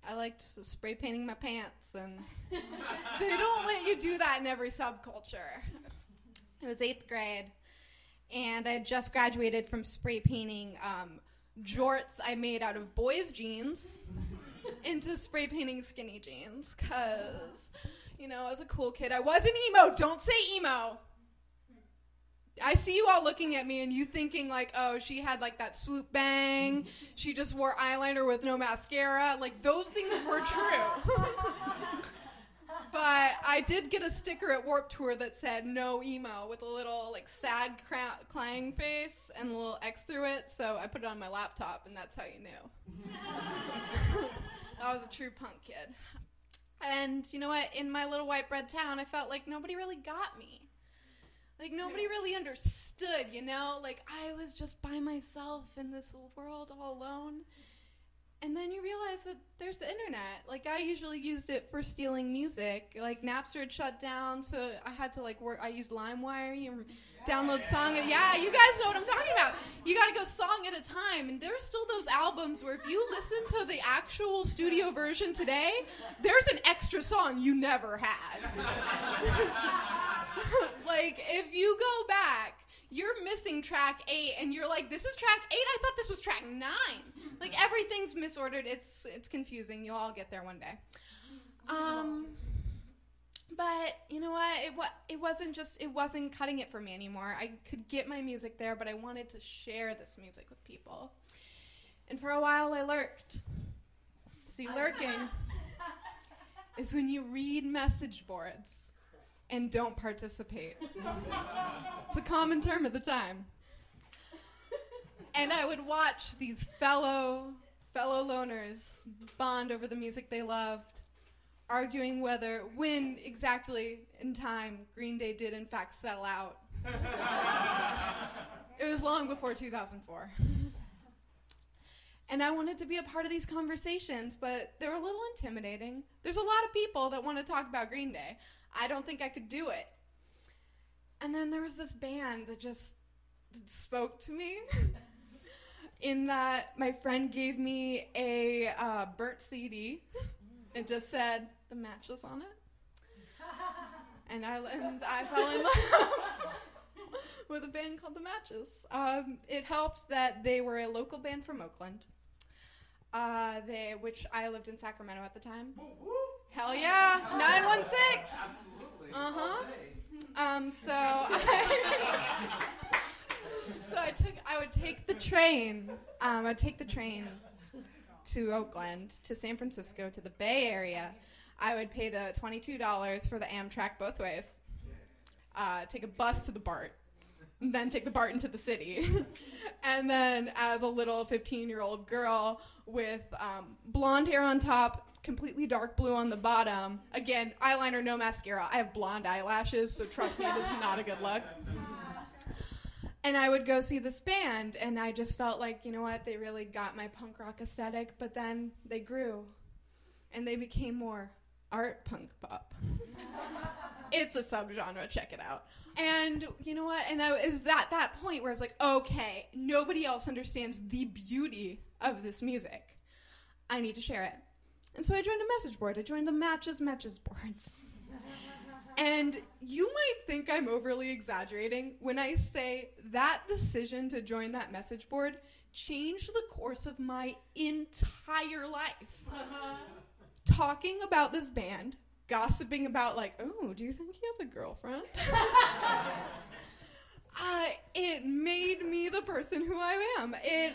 I liked spray painting my pants, and they don't let you do that in every subculture. It was eighth grade, and I had just graduated from spray painting um, jorts I made out of boys' jeans into spray painting skinny jeans. Because, you know, as a cool kid, I was an emo. Don't say emo. I see you all looking at me and you thinking like, oh, she had like that swoop bang. She just wore eyeliner with no mascara. Like those things were true. but I did get a sticker at Warped Tour that said no emo with a little like sad cra- clang face and a little X through it. So I put it on my laptop and that's how you knew. I was a true punk kid. And you know what? In my little white bread town, I felt like nobody really got me. Like nobody really understood, you know? Like I was just by myself in this world all alone. And then you realize that there's the internet. Like I usually used it for stealing music. Like Napster had shut down, so I had to like work. I used LimeWire. You download song. And yeah, you guys know what I'm talking about. You got to go song at a time. And there's still those albums where if you listen to the actual studio version today, there's an extra song you never had. like if you go back you're missing track eight and you're like this is track eight? I thought this was track nine. Like everything's misordered. It's it's confusing. You'll all get there one day. Um but you know what? It, wa- it wasn't just it wasn't cutting it for me anymore. I could get my music there but i wanted to share this music with people. And for a while i lurked. See lurking is when you read message boards and don't participate. it's a common term at the time. And I would watch these fellow fellow loners bond over the music they loved, arguing whether when exactly in time Green Day did in fact sell out. it was long before 2004. And I wanted to be a part of these conversations, but they're a little intimidating. There's a lot of people that want to talk about Green Day. I don't think I could do it. And then there was this band that just spoke to me. in that my friend gave me a uh, burnt CD. and just said the matches on it, and I and I fell in love with a band called the Matches. Um, it helped that they were a local band from Oakland. Uh, they, which I lived in Sacramento at the time. Hell yeah, nine one six. Uh huh. Um, so I, so I took, I would take the train. Um, I'd take the train to Oakland, to San Francisco, to the Bay Area. I would pay the twenty-two dollars for the Amtrak both ways. Uh, take a bus to the BART, then take the BART into the city. and then, as a little fifteen-year-old girl with um, blonde hair on top, completely dark blue on the bottom. Again, eyeliner, no mascara. I have blonde eyelashes, so trust me, it is not a good look. And I would go see this band, and I just felt like, you know what, they really got my punk rock aesthetic, but then they grew, and they became more art punk pop. it's a subgenre, check it out. And you know what? And I, it was at that point where I was like, okay, nobody else understands the beauty of this music. I need to share it. And so I joined a message board. I joined the Matches Matches boards. and you might think I'm overly exaggerating when I say that decision to join that message board changed the course of my entire life. Talking about this band, gossiping about, like, oh, do you think he has a girlfriend? uh, it made me the person who I am. It,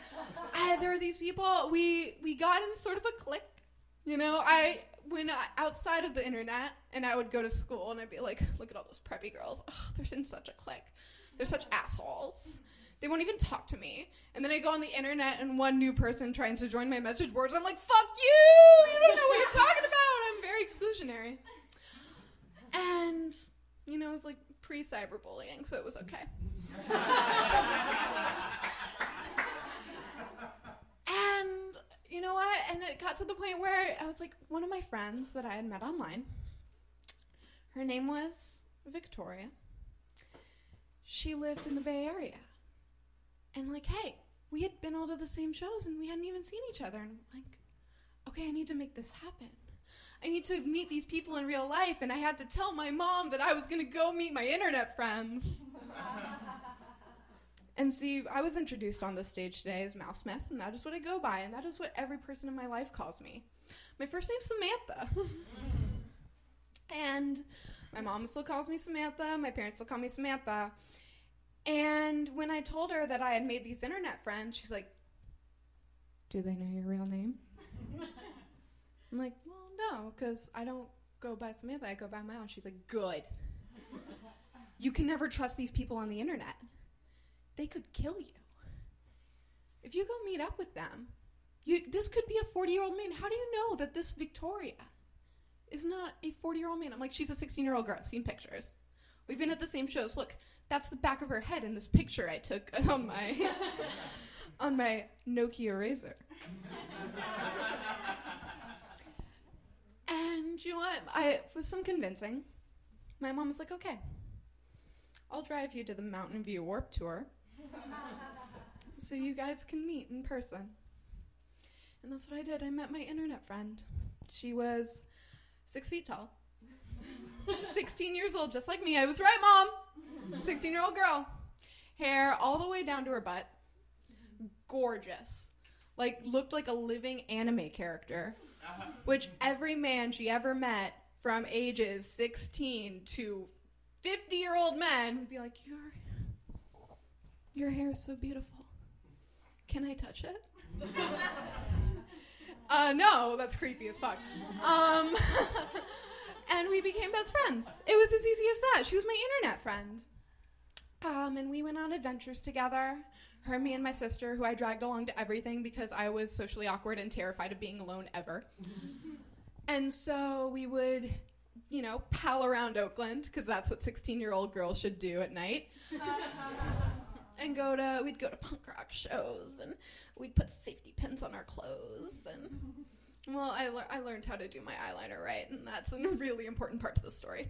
I, there are these people, we, we got in sort of a clique you know, I when I, outside of the internet, and I would go to school, and I'd be like, "Look at all those preppy girls. Ugh, they're in such a clique. They're such assholes. They won't even talk to me." And then I go on the internet, and one new person tries to join my message boards. I'm like, "Fuck you! You don't know what you're talking about. I'm very exclusionary." And you know, it was like pre-cyberbullying, so it was okay. and you know what? And it got to the point where I was like, one of my friends that I had met online, her name was Victoria. She lived in the Bay Area. And like, hey, we had been all to the same shows and we hadn't even seen each other. And I'm like, okay, I need to make this happen. I need to meet these people in real life. And I had to tell my mom that I was going to go meet my internet friends. And see, I was introduced on this stage today as Mouse Smith, and that is what I go by, and that is what every person in my life calls me. My first name's Samantha. and my mom still calls me Samantha, my parents still call me Samantha. And when I told her that I had made these internet friends, she's like, Do they know your real name? I'm like, Well, no, because I don't go by Samantha, I go by my own. She's like, Good. You can never trust these people on the internet they could kill you. If you go meet up with them, you, this could be a 40 year old man. How do you know that this Victoria is not a 40 year old man? I'm like, she's a 16 year old girl. I've seen pictures. We've been at the same shows. Look, that's the back of her head in this picture I took on my on my Nokia Razor. and you know what? I with some convincing, my mom was like, "Okay, I'll drive you to the Mountain View Warped Tour, so you guys can meet in person." And that's what I did. I met my internet friend. She was six feet tall, 16 years old, just like me. I was right, mom. 16 year old girl. Hair all the way down to her butt. Gorgeous. Like, looked like a living anime character. Uh-huh. Which every man she ever met from ages 16 to 50 year old men would be like, Your, your hair is so beautiful. Can I touch it? uh, no, that's creepy as fuck. Um, and we became best friends. It was as easy as that. She was my internet friend. Um, and we went on adventures together. Her, me, and my sister, who I dragged along to everything because I was socially awkward and terrified of being alone ever. and so we would, you know, pal around Oakland because that's what 16 year old girls should do at night. And go to, we'd go to punk rock shows and we'd put safety pins on our clothes and well, I, lear- I learned how to do my eyeliner right, and that's a really important part to the story.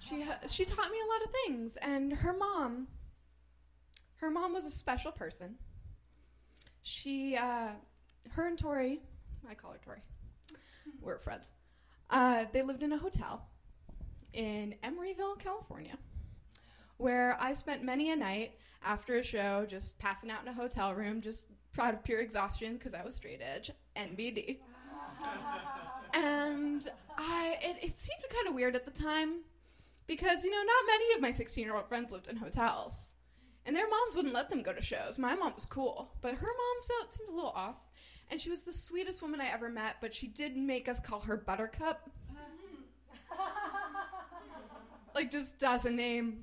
She ha- she taught me a lot of things, and her mom, her mom was a special person. She, uh, her and Tori, I call her Tori, we're friends. Uh, they lived in a hotel in Emeryville, California, where I spent many a night after a show just passing out in a hotel room, just out of pure exhaustion because I was straight edge, NBD. and I, it, it seemed kind of weird at the time because, you know, not many of my 16 year old friends lived in hotels. And their moms wouldn't let them go to shows. My mom was cool, but her mom so, seemed a little off. And she was the sweetest woman I ever met, but she did make us call her Buttercup. Mm-hmm. like, just as a name.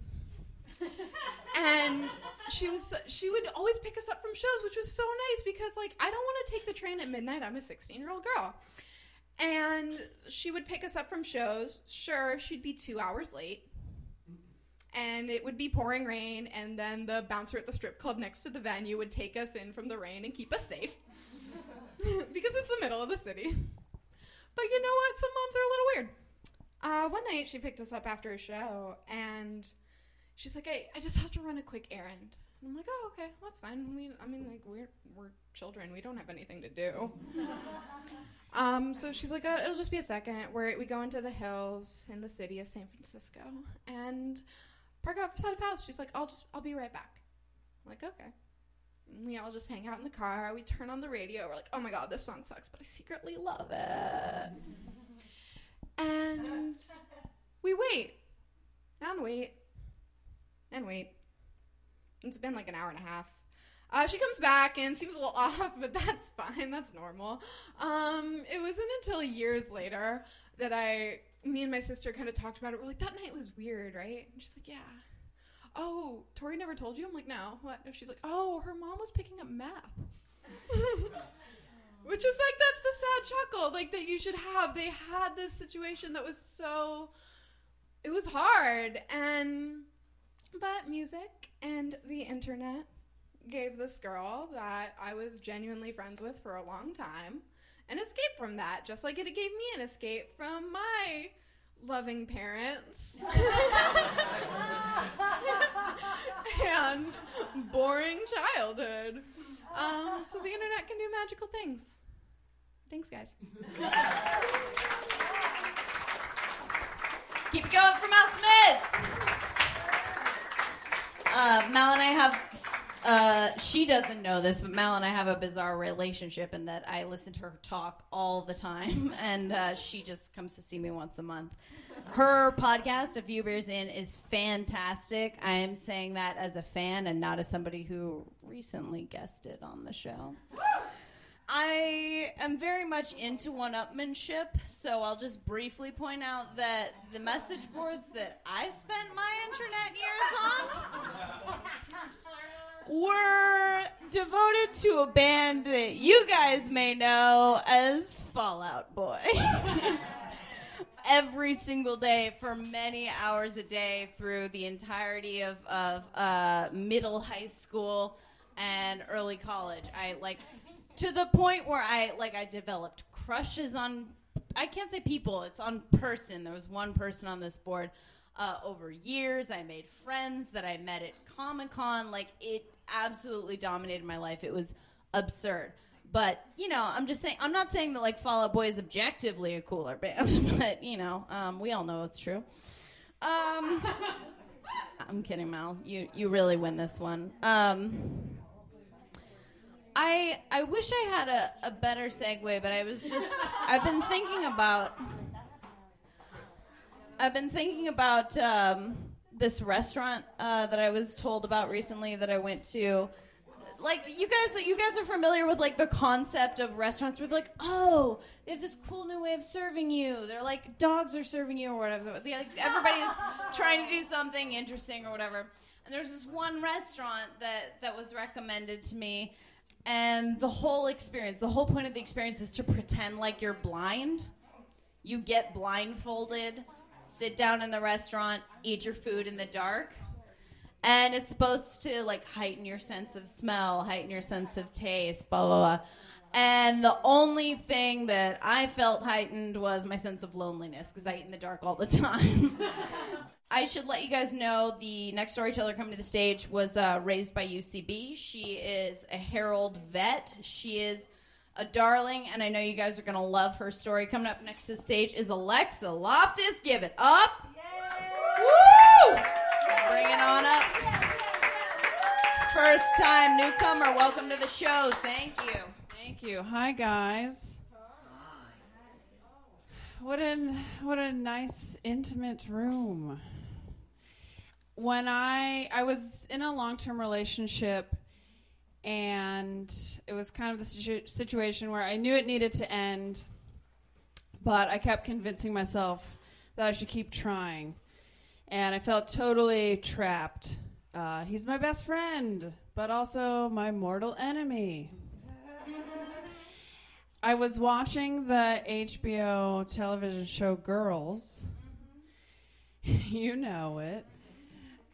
And she was she would always pick us up from shows which was so nice because like i don't want to take the train at midnight. I'm a 16 year old girl. And she would pick us up from shows. Sure she'd be two hours late. And it would be pouring rain and then the bouncer at the strip club next to the venue would take us in from the rain and keep us safe. Because it's the middle of the city. But you know what? Some moms are a little weird. Uh, one night she picked us up after a show and she's like, I, I just have to run a quick errand. And I'm like, oh, okay, that's fine. We, I mean, like, we're, we're children. We don't have anything to do. um, so she's like, uh, it'll just be a second. Where we go into the hills in the city of San Francisco and park outside of house. She's like, I'll just, I'll be right back. I'm like, okay. And we all just hang out in the car. We turn on the radio. We're like, oh my god, this song sucks, but I secretly love it. And we wait and wait and wait. It's been like an hour and a half. Uh, she comes back and seems a little off, but that's fine. That's normal. Um, it wasn't until years later that I, me and my sister kind of talked about it. We're like, that night was weird, right? And she's like, yeah. Oh, Tori never told you? I'm like, no. What? And she's like, oh, her mom was picking up meth. Which is like, that's the sad chuckle, like that you should have. They had this situation that was so, it was hard. And, but music and the internet gave this girl that I was genuinely friends with for a long time an escape from that, just like it gave me an escape from my loving parents and boring childhood. Um, so the internet can do magical things. Thanks, guys. Keep it going for Mal Smith. Uh, Mal and I have. Uh, she doesn't know this, but Mal and I have a bizarre relationship in that I listen to her talk all the time, and uh, she just comes to see me once a month. Her podcast, A Few Beers In, is fantastic. I am saying that as a fan and not as somebody who recently guested on the show. I am very much into one upmanship, so I'll just briefly point out that the message boards that I spent my internet years on were devoted to a band that you guys may know as Fall Out Boy. every single day for many hours a day through the entirety of, of uh, middle high school and early college. I like to the point where I like I developed crushes on I can't say people, it's on person. There was one person on this board. Uh, over years, I made friends that I met at Comic Con. Like, it absolutely dominated my life. It was absurd. But, you know, I'm just saying, I'm not saying that, like, Fall Out Boy is objectively a cooler band, but, you know, um, we all know it's true. Um, I'm kidding, Mal. You, you really win this one. Um, I I wish I had a, a better segue, but I was just I've been thinking about I've been thinking about um, this restaurant uh, that I was told about recently that I went to. Like you guys, you guys are familiar with like the concept of restaurants where they're like, oh, they have this cool new way of serving you. They're like dogs are serving you or whatever. Like, everybody's trying to do something interesting or whatever. And there's this one restaurant that that was recommended to me and the whole experience, the whole point of the experience is to pretend like you're blind. You get blindfolded, sit down in the restaurant, eat your food in the dark. And it's supposed to like heighten your sense of smell, heighten your sense of taste, blah blah blah. And the only thing that I felt heightened was my sense of loneliness because I eat in the dark all the time. I should let you guys know the next storyteller coming to the stage was uh, raised by UCB. She is a Herald vet. She is a darling, and I know you guys are going to love her story. Coming up next to the stage is Alexa Loftus. Give it up. Woo! Bring it on up. First time newcomer, welcome to the show. Thank you. Thank you. Hi, guys. What a what a nice intimate room when I I was in a long term relationship, and it was kind of the situ- situation where I knew it needed to end, but I kept convincing myself that I should keep trying, and I felt totally trapped. Uh, he's my best friend, but also my mortal enemy. I was watching the HBO television show Girls. you know it.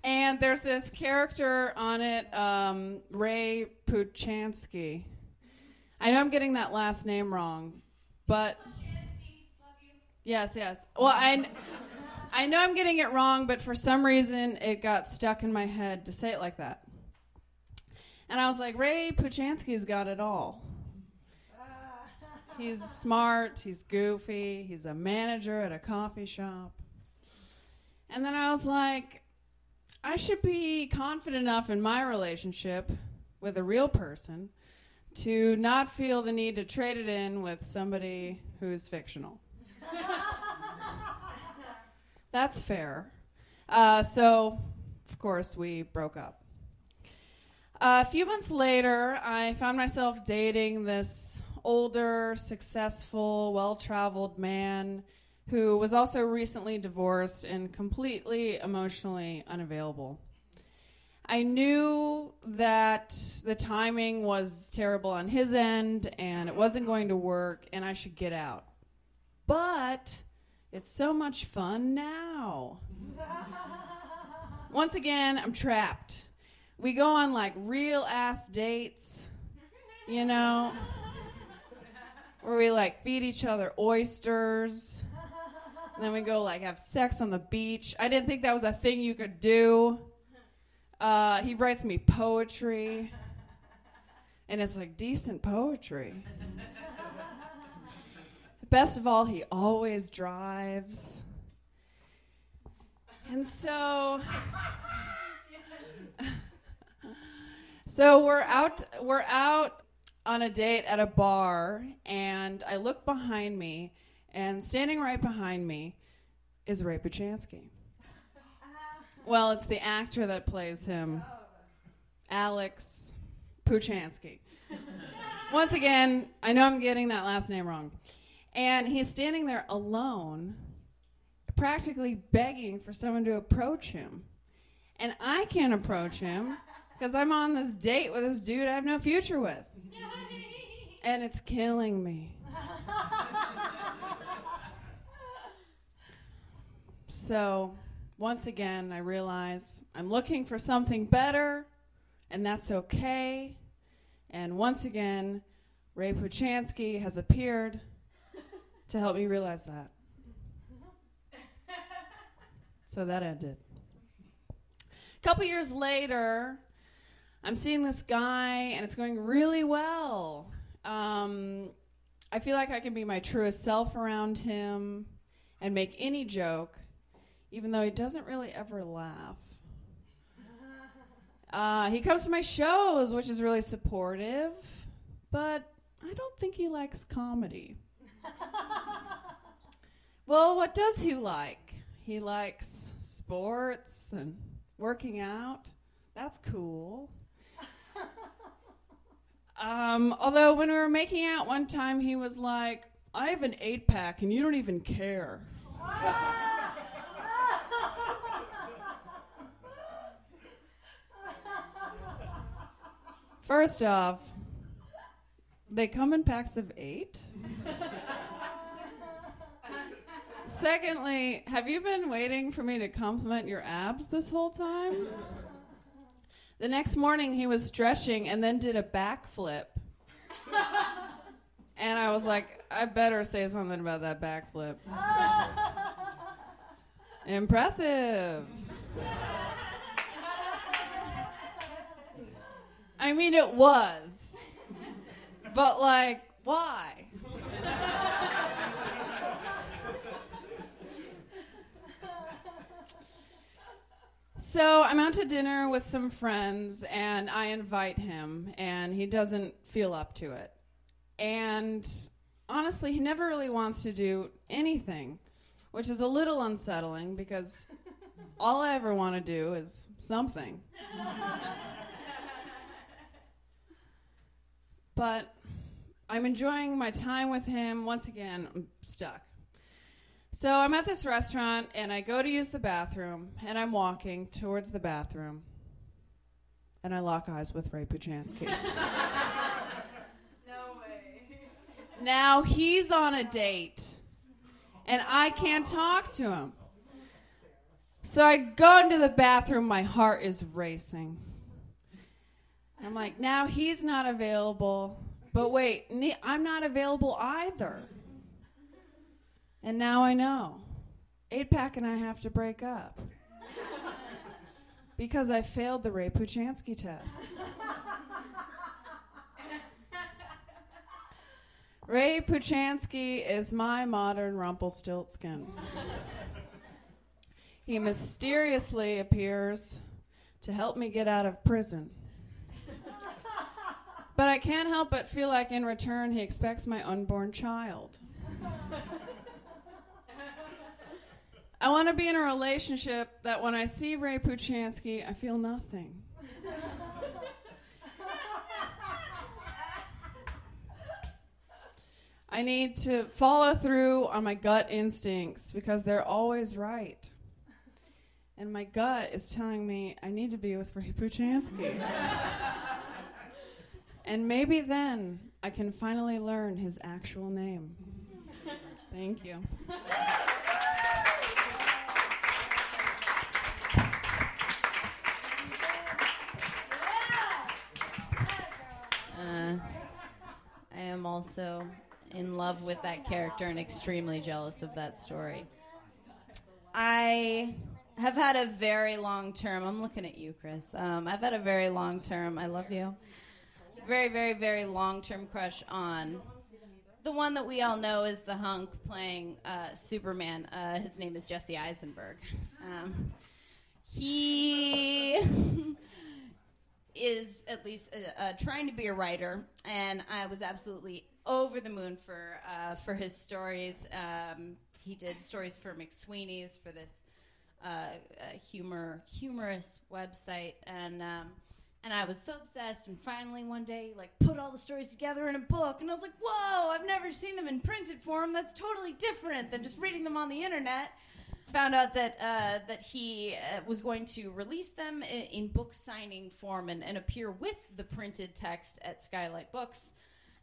And there's this character on it, um, Ray Puchansky. I know I'm getting that last name wrong, but yes, yes. Well, I, I know I'm getting it wrong, but for some reason it got stuck in my head to say it like that. And I was like, Ray Puchansky's got it all. He's smart, he's goofy, he's a manager at a coffee shop. And then I was like, I should be confident enough in my relationship with a real person to not feel the need to trade it in with somebody who's fictional. That's fair. Uh, so, of course, we broke up. Uh, a few months later, I found myself dating this older, successful, well traveled man who was also recently divorced and completely emotionally unavailable. I knew that the timing was terrible on his end and it wasn't going to work and I should get out. But it's so much fun now. Once again, I'm trapped. We go on like real ass dates, you know, where we like feed each other oysters and then we go like have sex on the beach. I didn't think that was a thing you could do. Uh, he writes me poetry, and it's like decent poetry. Best of all, he always drives. And so So we're out we're out on a date at a bar and I look behind me and standing right behind me is Ray Puchansky. Well, it's the actor that plays him, Alex Puchansky. Once again, I know I'm getting that last name wrong. And he's standing there alone, practically begging for someone to approach him. And I can't approach him because I'm on this date with this dude I have no future with. And it's killing me. So, once again, I realize I'm looking for something better, and that's okay. And once again, Ray Puchansky has appeared to help me realize that. So that ended. A couple years later, I'm seeing this guy, and it's going really well. Um, I feel like I can be my truest self around him and make any joke, even though he doesn't really ever laugh. Uh, he comes to my shows, which is really supportive, but I don't think he likes comedy. well, what does he like? He likes sports and working out. That's cool. Um, although when we were making out one time, he was like, "I have an eight pack, and you don't even care." First off, they come in packs of eight. Secondly, have you been waiting for me to compliment your abs this whole time? The next morning, he was stretching and then did a backflip. and I was like, I better say something about that backflip. Impressive. I mean, it was. But, like, why? So I'm out to dinner with some friends, and I invite him, and he doesn't feel up to it. And honestly, he never really wants to do anything, which is a little unsettling because all I ever want to do is something. But I'm enjoying my time with him. Once again, I'm stuck. So I'm at this restaurant and I go to use the bathroom and I'm walking towards the bathroom and I lock eyes with Ray Puchansky. No way. now he's on a date and I can't talk to him. So I go into the bathroom, my heart is racing. I'm like, now he's not available, but wait, I'm not available either. And now I know. Eight pack and I have to break up. because I failed the Ray Puchansky test. Ray Puchansky is my modern Rumpelstiltskin. he mysteriously appears to help me get out of prison. But I can't help but feel like in return he expects my unborn child. I want to be in a relationship that when I see Ray Puchansky, I feel nothing. I need to follow through on my gut instincts because they're always right. And my gut is telling me I need to be with Ray Puchansky. and maybe then I can finally learn his actual name. Thank you. Uh, I am also in love with that character and extremely jealous of that story. I have had a very long term. I'm looking at you, Chris. Um, I've had a very long term. I love you. Very, very, very long term crush on the one that we all know is the hunk playing uh, Superman. Uh, his name is Jesse Eisenberg. Um, he is at least uh, uh, trying to be a writer, and I was absolutely over the moon for uh, for his stories. Um, he did stories for McSweeney's for this uh, humor humorous website, and um, and I was so obsessed. And finally, one day, like put all the stories together in a book, and I was like, "Whoa! I've never seen them in printed form. That's totally different than just reading them on the internet." Found out that uh, that he uh, was going to release them in, in book signing form and, and appear with the printed text at Skylight Books.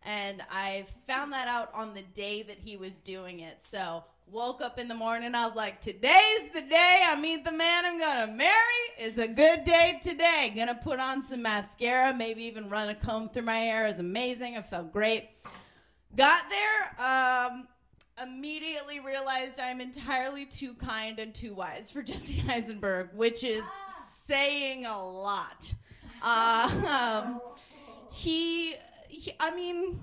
And I found that out on the day that he was doing it. So woke up in the morning, I was like, today's the day I meet the man I'm gonna marry. It's a good day today. Gonna put on some mascara, maybe even run a comb through my hair. It was amazing. I felt great. Got there, um, immediately realized I'm entirely too kind and too wise for Jesse Eisenberg, which is saying a lot. Uh, um, he, he, I mean,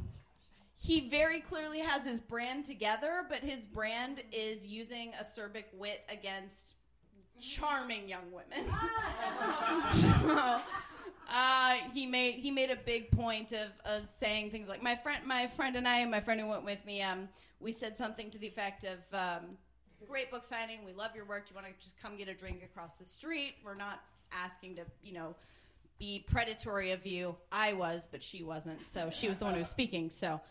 he very clearly has his brand together, but his brand is using acerbic wit against charming young women. so, uh, he made he made a big point of, of saying things like my friend my friend and I my friend who went with me um, we said something to the effect of um, great book signing we love your work do you want to just come get a drink across the street? We're not asking to you know be predatory of you. I was but she wasn't so she was the one who was speaking so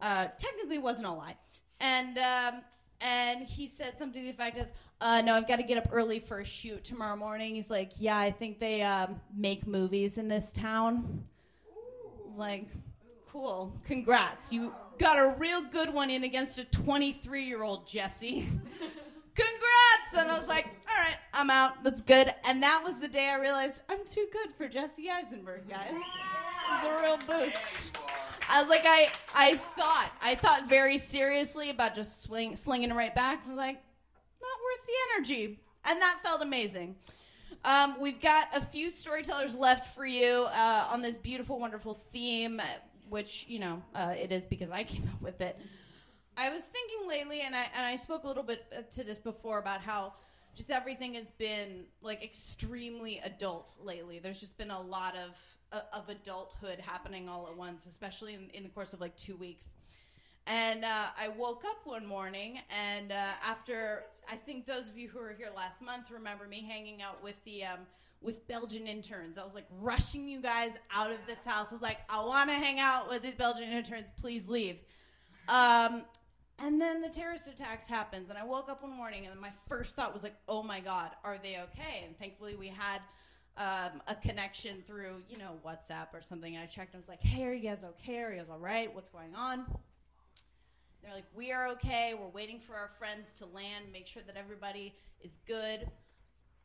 uh, technically wasn't a lie and um, and he said something to the effect of, uh, "No, I've got to get up early for a shoot tomorrow morning." He's like, "Yeah, I think they um, make movies in this town." Like, "Cool, congrats! You got a real good one in against a 23-year-old Jesse." Congrats! And I was like, all right, I'm out. That's good. And that was the day I realized I'm too good for Jesse Eisenberg, guys. It was a real boost. I was like, I, I thought, I thought very seriously about just swing, slinging it right back. I was like, not worth the energy, and that felt amazing. Um, we've got a few storytellers left for you uh, on this beautiful, wonderful theme, which you know uh, it is because I came up with it. I was thinking lately, and I and I spoke a little bit uh, to this before about how just everything has been like extremely adult lately. There's just been a lot of of adulthood happening all at once, especially in, in the course of like two weeks. And uh, I woke up one morning, and uh, after I think those of you who were here last month remember me hanging out with the um, with Belgian interns. I was like rushing you guys out of this house. I was like, I want to hang out with these Belgian interns. Please leave. Um, and then the terrorist attacks happens, and I woke up one morning, and my first thought was like, "Oh my God, are they okay?" And thankfully, we had um, a connection through, you know, WhatsApp or something. And I checked, and I was like, "Hey, are you guys okay? Are you guys all right? What's going on?" They're like, "We are okay. We're waiting for our friends to land, make sure that everybody is good."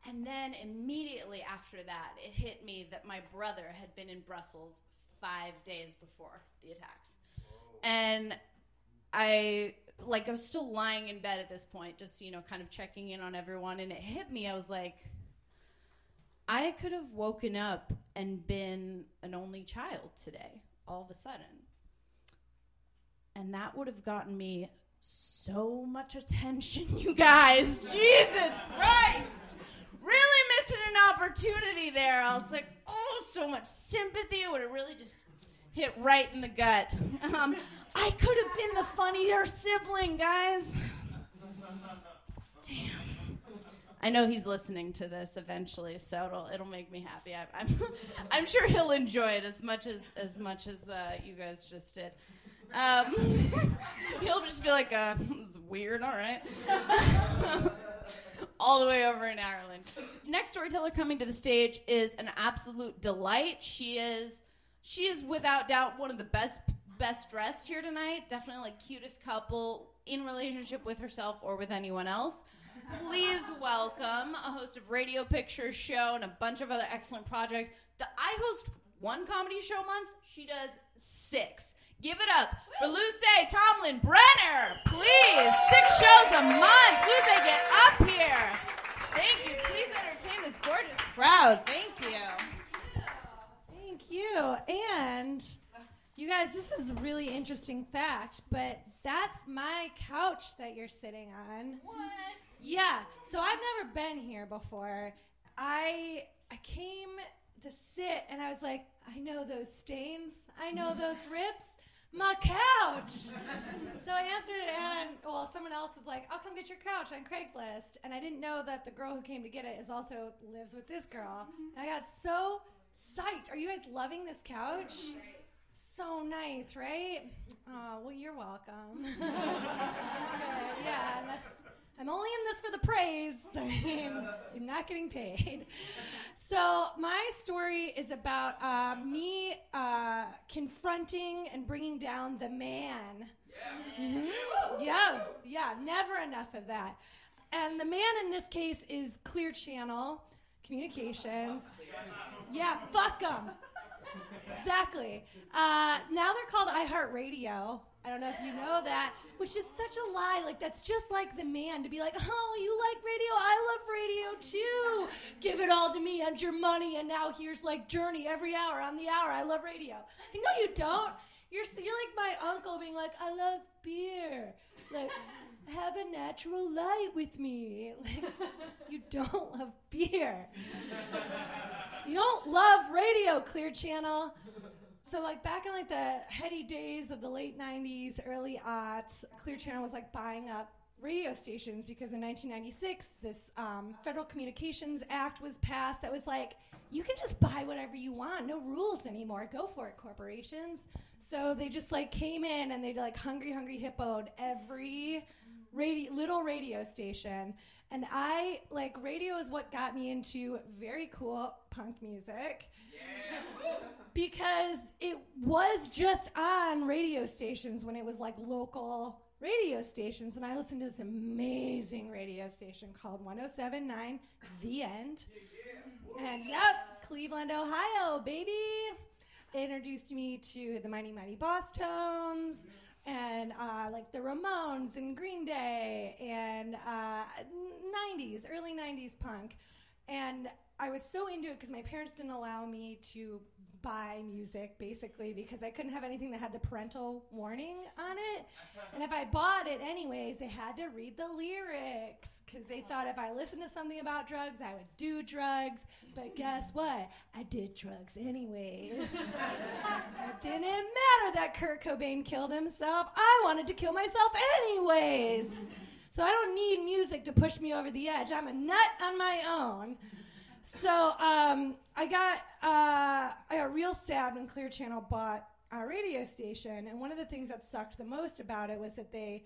And then immediately after that, it hit me that my brother had been in Brussels five days before the attacks, and I like I was still lying in bed at this point, just you know, kind of checking in on everyone, and it hit me. I was like, I could have woken up and been an only child today, all of a sudden, and that would have gotten me so much attention, you guys. Jesus Christ, really missing an opportunity there. I was like, oh, so much sympathy. It would have really just hit right in the gut. Um, I could have been the funnier sibling, guys. Damn. I know he's listening to this eventually, so it'll it'll make me happy. I, I'm I'm sure he'll enjoy it as much as as much as uh, you guys just did. Um, he'll just be like, uh, "It's weird, all right." all the way over in Ireland. Next storyteller coming to the stage is an absolute delight. She is she is without doubt one of the best best dressed here tonight. Definitely like cutest couple in relationship with herself or with anyone else. Please welcome a host of Radio Picture Show and a bunch of other excellent projects. The I host one comedy show a month. She does six. Give it up for Luce Tomlin Brenner, please. Six shows a month. Luce, get up here. Thank you. Please entertain this gorgeous crowd. Thank you. Thank you. And you guys, this is a really interesting fact, but that's my couch that you're sitting on. What? Yeah. So I've never been here before. I I came to sit and I was like, I know those stains. I know those rips. My couch. so I answered it and well, someone else was like, I'll come get your couch on Craigslist. And I didn't know that the girl who came to get it is also lives with this girl. Mm-hmm. And I got so psyched. Are you guys loving this couch? So nice, right? Oh, well, you're welcome. Yeah, and that's I'm only in this for the praise. I'm, I'm not getting paid. So my story is about uh, me uh, confronting and bringing down the man. Mhm. Yeah, yeah, never enough of that. And the man in this case is Clear Channel Communications. Yeah, fuck them. Exactly. Uh, now they're called iHeartRadio. I don't know if you know that, which is such a lie. Like that's just like the man to be like, "Oh, you like radio? I love radio too. Give it all to me and your money." And now here's like Journey every hour on the hour. I love radio. Like, no, you don't. You're you're like my uncle being like, "I love beer." Like, have a natural light with me. Like, you don't love beer. You don't love radio, Clear Channel. So like back in like the heady days of the late '90s, early aughts, Clear Channel was like buying up radio stations because in 1996 this um, Federal Communications Act was passed that was like you can just buy whatever you want, no rules anymore. Go for it, corporations. So they just like came in and they like hungry, hungry hippoed every radio, little radio station. And I like radio is what got me into very cool punk music because it was just on radio stations when it was like local radio stations and i listened to this amazing radio station called 1079 the end. And yep cleveland ohio baby! It introduced me to the Mighty Mighty Bosstones and uh, like the ramones and green day and uh, 90s early 90s punk. And I was so into it because my parents didn't allow me to buy music basically because I couldn't have anything that had the parental warning on it. And if I bought it anyways, they had to read the lyrics because they thought if I listened to something about drugs, I would do drugs. But guess what? I did drugs anyways. it didn't matter that Kurt Cobain killed himself. I wanted to kill myself anyways. So I don't need music to push me over the edge. I'm a nut on my own. So um, I got uh, I got real sad when Clear Channel bought our radio station, and one of the things that sucked the most about it was that they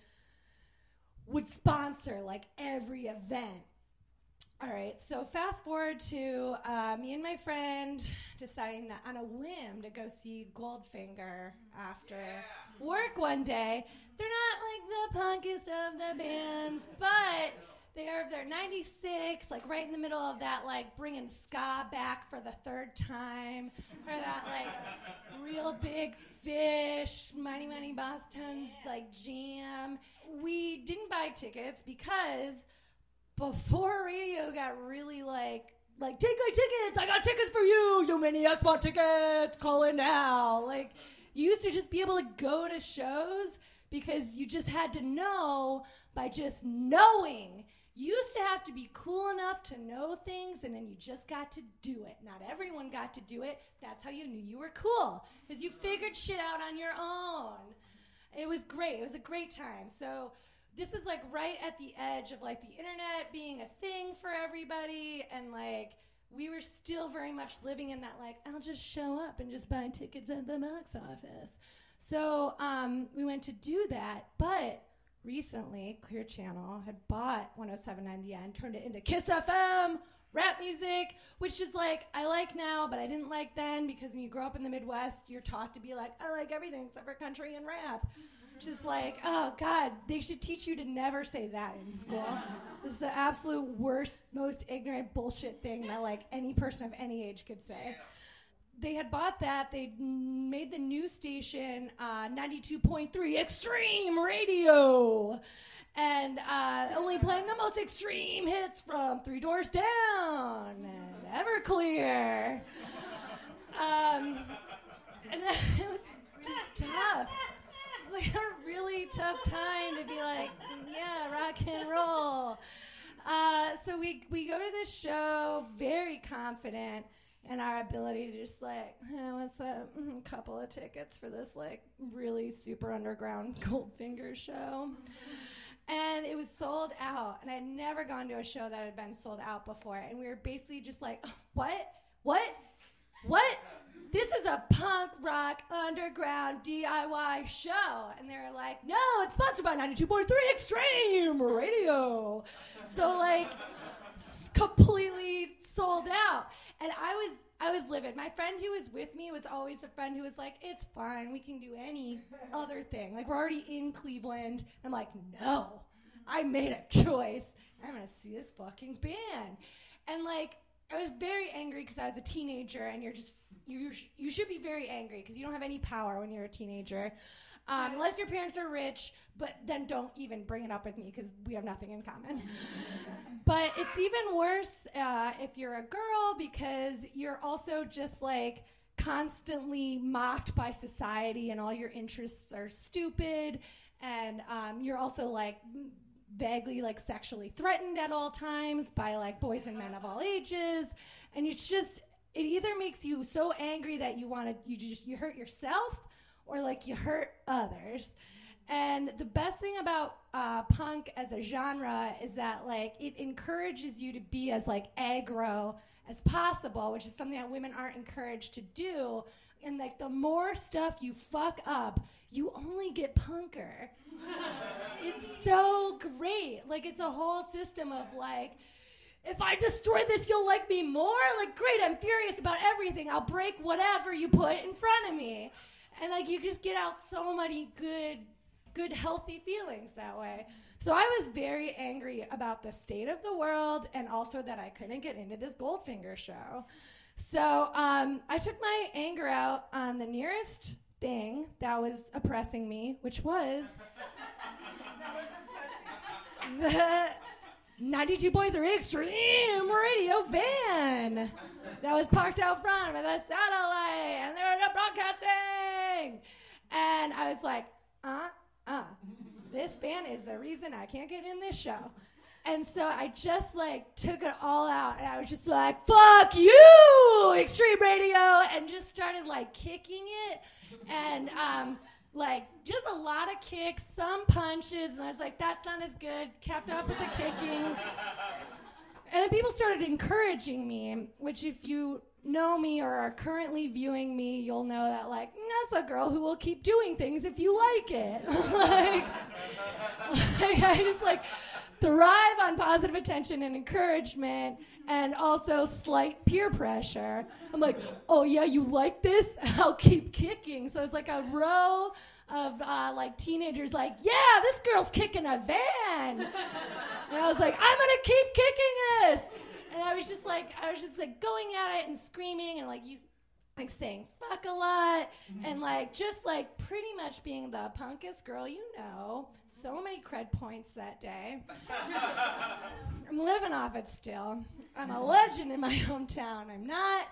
would sponsor like every event. All right, so fast forward to uh, me and my friend deciding that on a whim to go see Goldfinger after work one day. They're not like the punkest of the bands, but they're they're 96, like right in the middle of that, like bringing ska back for the third time, or that like real big fish, mighty mighty boss tones like jam. We didn't buy tickets because before radio got really like like take my tickets, I got tickets for you, you maniacs want tickets, call in now. Like you used to just be able to go to shows because you just had to know by just knowing. You used to have to be cool enough to know things and then you just got to do it. Not everyone got to do it. That's how you knew you were cool because you figured shit out on your own. It was great. It was a great time. So this was like right at the edge of like the internet being a thing for everybody and like we were still very much living in that like I'll just show up and just buy tickets at the box office. So um, we went to do that, but recently Clear Channel had bought 107.9 The End, turned it into Kiss FM, rap music, which is like I like now, but I didn't like then because when you grow up in the Midwest, you're taught to be like I like everything except for country and rap. Just like, oh God, they should teach you to never say that in school. this is the absolute worst, most ignorant bullshit thing that like any person of any age could say. They had bought that. They made the new station uh, 92.3 Extreme Radio, and uh, only playing the most extreme hits from Three Doors Down and Everclear. Um, and it was just tough it's like a really tough time to be like, yeah, rock and roll. Uh, so we we go to this show very confident in our ability to just like, hey, what's? Mm, couple of tickets for this like really super underground Goldfinger show. And it was sold out, and I'd never gone to a show that had been sold out before. And we were basically just like, what? What? What? This is a punk rock underground DIY show. And they're like, no, it's sponsored by 92.3 Extreme Radio. So, like, completely sold out. And I was. I was livid. My friend who was with me was always a friend who was like, "It's fine. We can do any other thing. Like we're already in Cleveland." I'm like, "No, I made a choice. I'm gonna see this fucking band." And like, I was very angry because I was a teenager, and you're just you you, sh- you should be very angry because you don't have any power when you're a teenager, um, unless your parents are rich. But then don't even bring it up with me because we have nothing in common. but it's even worse uh, if you're a girl because you're also just like constantly mocked by society and all your interests are stupid and um, you're also like vaguely like sexually threatened at all times by like boys and men of all ages and it's just it either makes you so angry that you want to you just you hurt yourself or like you hurt others and the best thing about uh, punk as a genre is that like it encourages you to be as like aggro as possible, which is something that women aren't encouraged to do. And like the more stuff you fuck up, you only get punker. it's so great. Like it's a whole system of like if I destroy this, you'll like me more. Like, great, I'm furious about everything. I'll break whatever you put in front of me. And like, you just get out so many good, good, healthy feelings that way. So I was very angry about the state of the world and also that I couldn't get into this Goldfinger show. So um, I took my anger out on the nearest thing that was oppressing me, which was the 92.3 Extreme Radio van that was parked out front with a satellite and they were broadcasting. And I was like, uh, uh, this van is the reason I can't get in this show. And so I just like took it all out and I was just like, fuck you, Extreme Radio, and just started like kicking it. And um, like just a lot of kicks, some punches, and I was like, that's not as good. Kept up with the kicking. And then people started encouraging me, which if you know me or are currently viewing me, you'll know that like that's a girl who will keep doing things if you like it. like, like I just like thrive on positive attention and encouragement and also slight peer pressure. I'm like, oh yeah, you like this? I'll keep kicking. So it's like a row of uh, like teenagers like, yeah, this girl's kicking a van. and I was like, I'm gonna keep kicking this. And I was just like, I was just like going at it and screaming and like you like saying fuck a lot and like just like pretty much being the punkest girl you know. So many cred points that day. I'm living off it still. I'm a legend in my hometown. I'm not.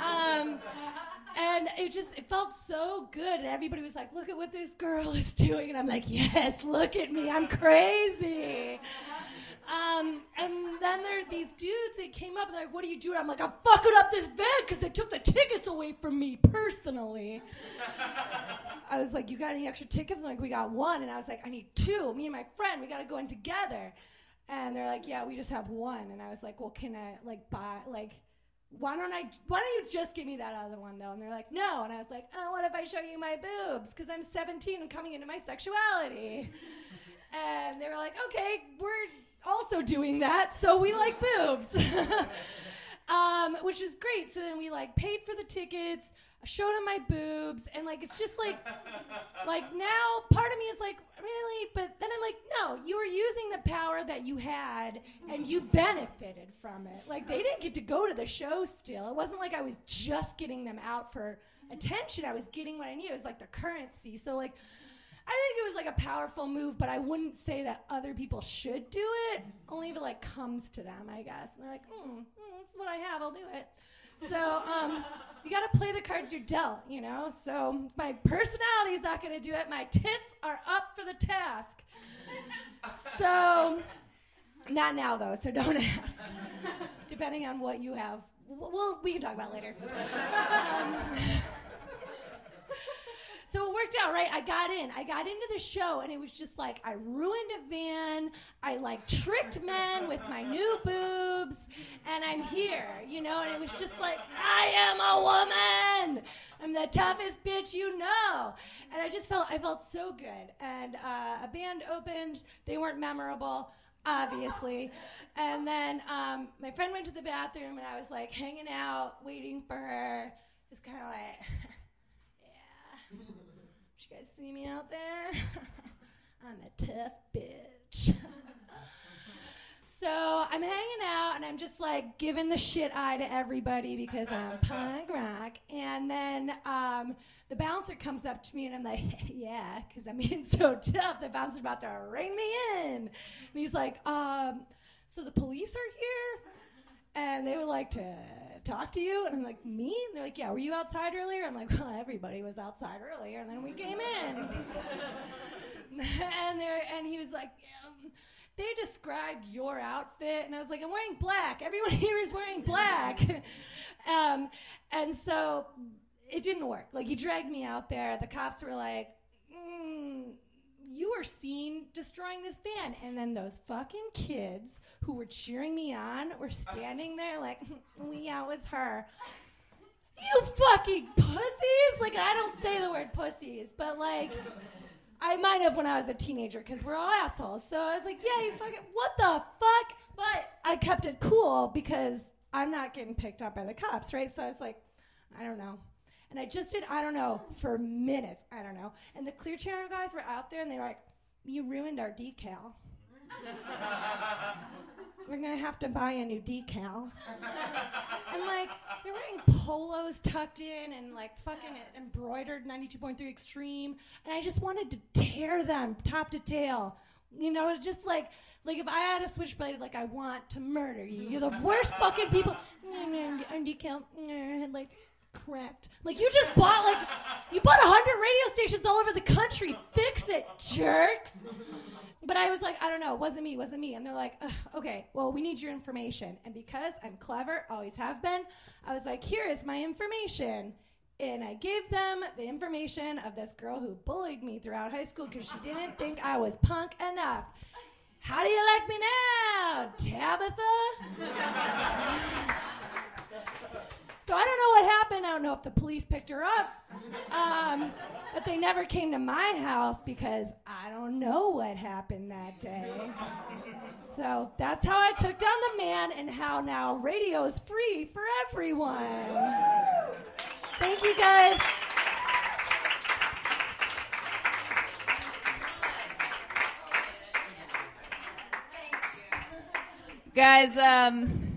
Um, and it just it felt so good and everybody was like look at what this girl is doing and i'm like yes look at me i'm crazy um, and then there are these dudes that came up and they're like what are you doing i'm like i'm fucking up this van because they took the tickets away from me personally i was like you got any extra tickets like we got one and i was like i need two me and my friend we got to go in together and they're like yeah we just have one and i was like well can i like buy like why don't I? Why don't you just give me that other one though? And they're like, no. And I was like, oh, what if I show you my boobs? Because I'm 17 and coming into my sexuality. and they were like, okay, we're also doing that, so we like boobs, um, which is great. So then we like paid for the tickets. Showed them my boobs, and like it's just like, like now part of me is like, really? But then I'm like, no, you were using the power that you had, and you benefited from it. Like they didn't get to go to the show still. It wasn't like I was just getting them out for attention. I was getting what I needed. It was like the currency. So like. I think it was like a powerful move, but I wouldn't say that other people should do it. Only if it like comes to them, I guess. And they're like, mm, mm, that's what I have. I'll do it. So um, you got to play the cards you're dealt, you know. So my personality is not going to do it. My tits are up for the task. So not now though. So don't ask. Depending on what you have, well, we can talk about later. Um, so it worked out, right? I got in. I got into the show, and it was just like I ruined a van. I like tricked men with my new boobs, and I'm here, you know. And it was just like I am a woman. I'm the toughest bitch you know. And I just felt I felt so good. And uh, a band opened. They weren't memorable, obviously. And then um, my friend went to the bathroom, and I was like hanging out, waiting for her. It's kind of like, you guys see me out there? I'm a tough bitch. so I'm hanging out and I'm just like giving the shit eye to everybody because I'm punk rock. And then um, the bouncer comes up to me and I'm like, yeah, because I'm being so tough. The bouncer's about to ring me in. And he's like, um, so the police are here? and they would like to talk to you. And I'm like, me? And they're like, yeah, were you outside earlier? I'm like, well, everybody was outside earlier, and then we came in. and they and he was like, um, they described your outfit, and I was like, I'm wearing black. Everyone here is wearing black. um, and so it didn't work. Like he dragged me out there. The cops were like, mm, you were seen destroying this van. And then those fucking kids who were cheering me on were standing there like, we, it was her. You fucking pussies! Like, I don't say the word pussies, but like, I might have when I was a teenager because we're all assholes. So I was like, yeah, you fucking, what the fuck? But I kept it cool because I'm not getting picked up by the cops, right? So I was like, I don't know. And I just did, I don't know, for minutes. I don't know. And the Clear Channel guys were out there and they were like, You ruined our decal. we're going to have to buy a new decal. and like, they're wearing polos tucked in and like fucking embroidered 92.3 Extreme. And I just wanted to tear them top to tail. You know, just like, like if I had a switchblade, like I want to murder you. You're the worst fucking people. And decal, headlights cracked. Like you just bought like you bought a hundred radio stations all over the country. Fix it, jerks. But I was like, I don't know, wasn't me, wasn't me. And they're like, okay, well, we need your information. And because I'm clever, always have been, I was like, here is my information. And I gave them the information of this girl who bullied me throughout high school because she didn't think I was punk enough. How do you like me now, Tabitha? So I don't know what happened. I don't know if the police picked her up. Um, but they never came to my house because I don't know what happened that day. So that's how I took down the man and how now radio is free for everyone. Thank you guys. Guys, um,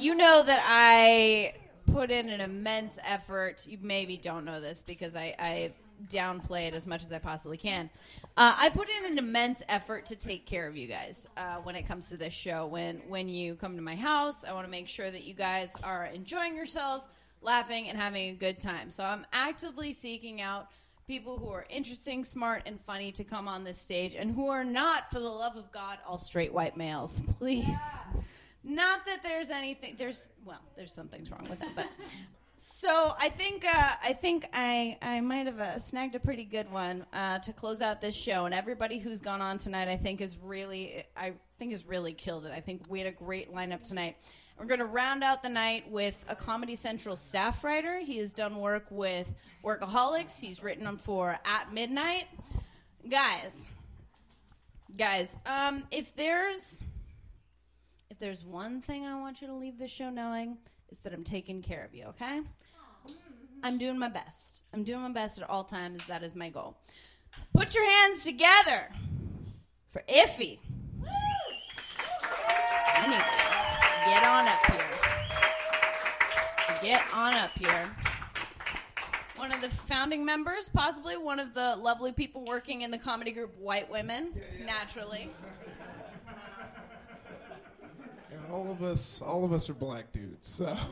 you know that I put in an immense effort. You maybe don't know this because I, I downplay it as much as I possibly can. Uh, I put in an immense effort to take care of you guys uh, when it comes to this show. When when you come to my house, I want to make sure that you guys are enjoying yourselves, laughing, and having a good time. So I'm actively seeking out people who are interesting, smart, and funny to come on this stage, and who are not, for the love of God, all straight white males. Please. Yeah. Not that there's anything. There's well, there's some things wrong with that, but so I think uh, I think I I might have uh, snagged a pretty good one uh, to close out this show. And everybody who's gone on tonight, I think, is really I think has really killed it. I think we had a great lineup tonight. We're going to round out the night with a Comedy Central staff writer. He has done work with Workaholics. He's written them for At Midnight. Guys, guys, um, if there's there's one thing I want you to leave this show knowing, it's that I'm taking care of you, okay? I'm doing my best. I'm doing my best at all times. That is my goal. Put your hands together for Ify. Anyway, get on up here. Get on up here. One of the founding members, possibly one of the lovely people working in the comedy group White Women, naturally all of us, all of us are black dudes. So.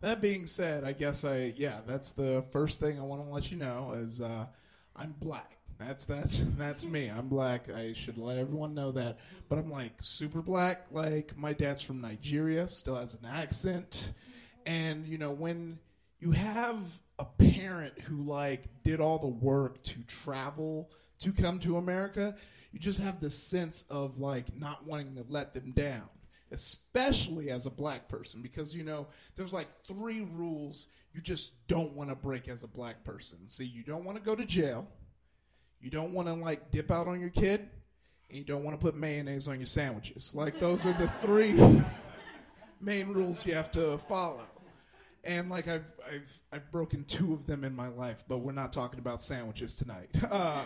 that being said, I guess I yeah, that's the first thing I want to let you know is uh, I'm black. That's that's that's me. I'm black. I should let everyone know that. But I'm like super black. Like my dad's from Nigeria, still has an accent. And you know when you have a parent who like did all the work to travel to come to America, you just have this sense of like not wanting to let them down. especially as a black person, because you know there's like three rules you just don't want to break as a black person. See, you don't want to go to jail, you don't want to like dip out on your kid, and you don't want to put mayonnaise on your sandwiches. Like those are the three main rules you have to follow. And like I've I've I've broken two of them in my life, but we're not talking about sandwiches tonight. Uh,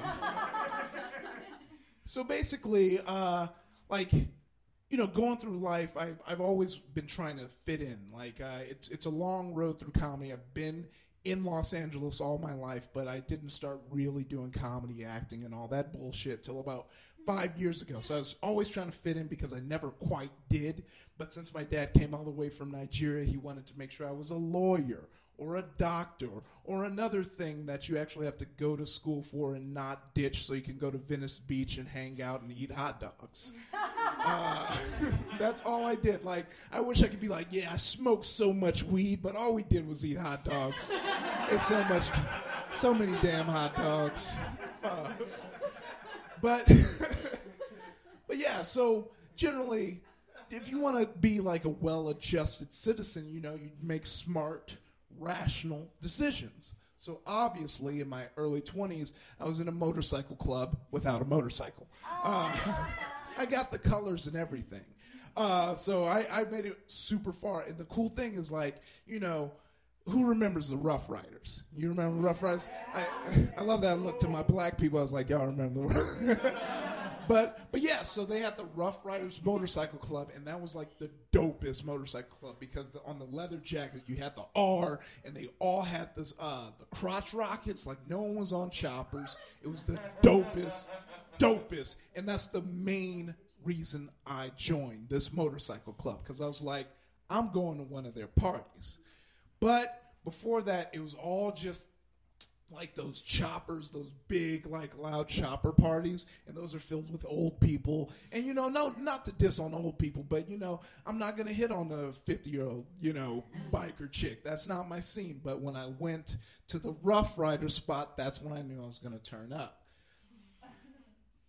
so basically, uh, like you know, going through life, I've I've always been trying to fit in. Like uh, it's it's a long road through comedy. I've been in Los Angeles all my life, but I didn't start really doing comedy, acting, and all that bullshit till about five years ago. So I was always trying to fit in because I never quite did. But since my dad came all the way from Nigeria, he wanted to make sure I was a lawyer or a doctor or another thing that you actually have to go to school for and not ditch so you can go to Venice Beach and hang out and eat hot dogs. Uh, that's all I did. Like, I wish I could be like, yeah, I smoked so much weed, but all we did was eat hot dogs. it's so much, so many damn hot dogs. Uh, but, but yeah, so generally, if you want to be like a well-adjusted citizen, you know, you make smart, rational decisions. So obviously, in my early 20s, I was in a motorcycle club without a motorcycle. Uh, I got the colors and everything. Uh, so I, I made it super far. And the cool thing is, like, you know, who remembers the Rough Riders? You remember Rough Riders? I, I love that look to my black people. I was like, y'all remember the But but yeah, so they had the Rough Riders Motorcycle Club, and that was like the dopest motorcycle club because the, on the leather jacket you had the R, and they all had this uh, the crotch rockets. Like no one was on choppers. It was the dopest, dopest, and that's the main reason I joined this motorcycle club because I was like, I'm going to one of their parties. But before that, it was all just like those choppers, those big, like loud chopper parties, and those are filled with old people. And you know, no, not to diss on old people, but you know, I'm not gonna hit on a 50 year old, you know, biker chick. That's not my scene. But when I went to the Rough Rider spot, that's when I knew I was gonna turn up.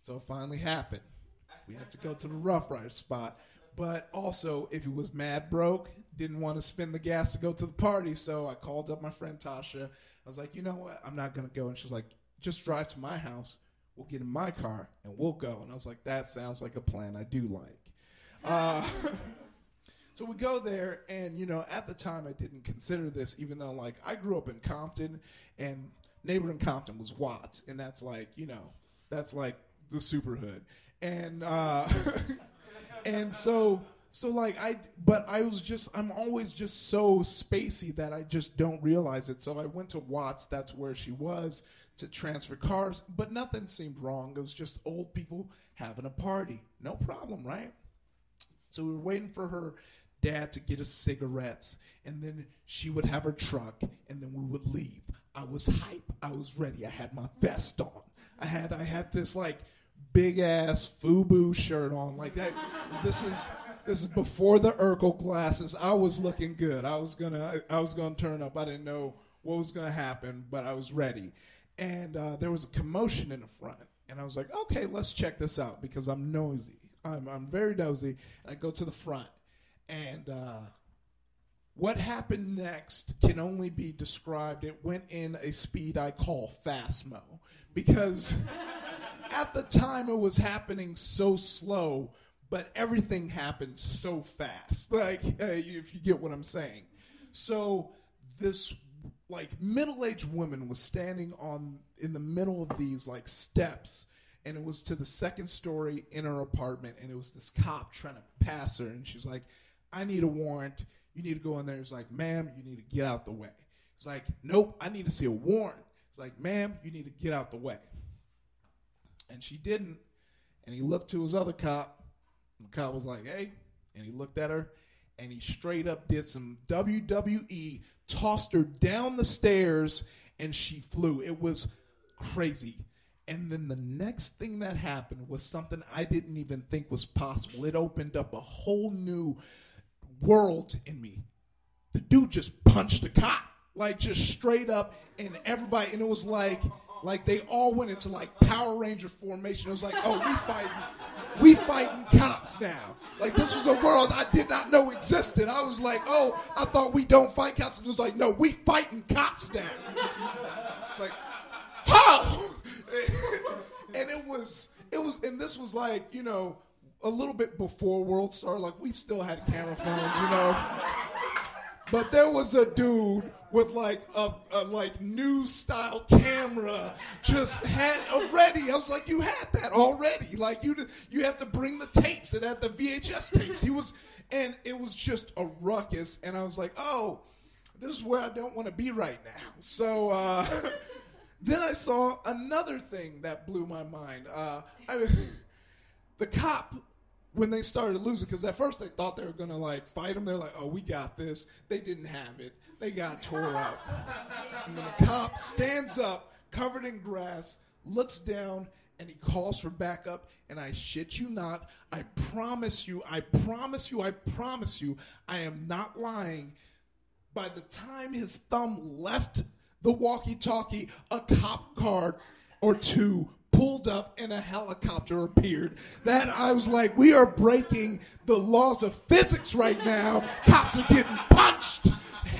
So it finally happened. We had to go to the Rough Rider spot. But also, if it was mad broke, didn't want to spend the gas to go to the party, so I called up my friend Tasha. I was like, you know what? I'm not going to go. And she's like, just drive to my house. We'll get in my car and we'll go. And I was like, that sounds like a plan I do like. Uh, so we go there, and you know, at the time I didn't consider this, even though like I grew up in Compton, and neighbor in Compton was Watts, and that's like you know, that's like the super hood, and uh, and so so like I but I was just I'm always just so spacey that I just don't realize it. So I went to Watts, that's where she was, to transfer cars, but nothing seemed wrong. It was just old people having a party. No problem, right? So we were waiting for her dad to get us cigarettes, and then she would have her truck, and then we would leave. I was hype. I was ready. I had my vest on. I had I had this like big ass FUBU shirt on. Like that. this is this is before the Urkel glasses. I was looking good. I was gonna I was gonna turn up. I didn't know what was gonna happen, but I was ready. And uh, there was a commotion in the front, and I was like, okay, let's check this out because I'm nosy. I'm I'm very nosy. I go to the front, and uh, what happened next can only be described. It went in a speed I call fastmo because at the time it was happening so slow, but everything happened so fast. Like, uh, if you get what I'm saying. So this like middle-aged woman was standing on in the middle of these like steps and it was to the second story in her apartment and it was this cop trying to pass her and she's like i need a warrant. You need to go in there. He's like ma'am you need to get out the way. He's like nope i need to see a warrant. He's like ma'am you need to get out the way. And she didn't and he looked to his other cop the cop was like hey and he looked at her and he straight up did some wwe tossed her down the stairs and she flew it was crazy and then the next thing that happened was something I didn't even think was possible. It opened up a whole new world in me. The dude just punched a cop, like just straight up, and everybody, and it was like, like they all went into like Power Ranger formation. It was like, oh, we fighting, we fighting cops now. Like this was a world I did not know existed. I was like, oh, I thought we don't fight cops. And it was like, no, we fighting cops now. It's like, how? and it was, it was, and this was like, you know, a little bit before World Star. Like we still had camera phones, you know. But there was a dude with like a, a like new style camera just had already. I was like, you had that already. Like you you have to bring the tapes. It had the VHS tapes. He was, and it was just a ruckus. And I was like, oh, this is where I don't want to be right now. So. uh Then I saw another thing that blew my mind. Uh, I, the cop when they started losing, because at first they thought they were gonna like fight him. They're like, "Oh, we got this." They didn't have it. They got tore up. And then the cop stands up, covered in grass, looks down, and he calls for backup. And I shit you not, I promise you, I promise you, I promise you, I am not lying. By the time his thumb left the walkie-talkie, a cop car or two pulled up and a helicopter appeared. That I was like, we are breaking the laws of physics right now. Cops are getting punched.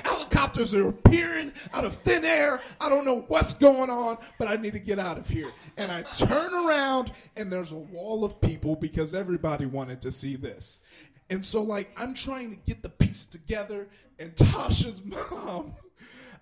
Helicopters are appearing out of thin air. I don't know what's going on, but I need to get out of here. And I turn around and there's a wall of people because everybody wanted to see this. And so, like, I'm trying to get the piece together, and Tasha's mom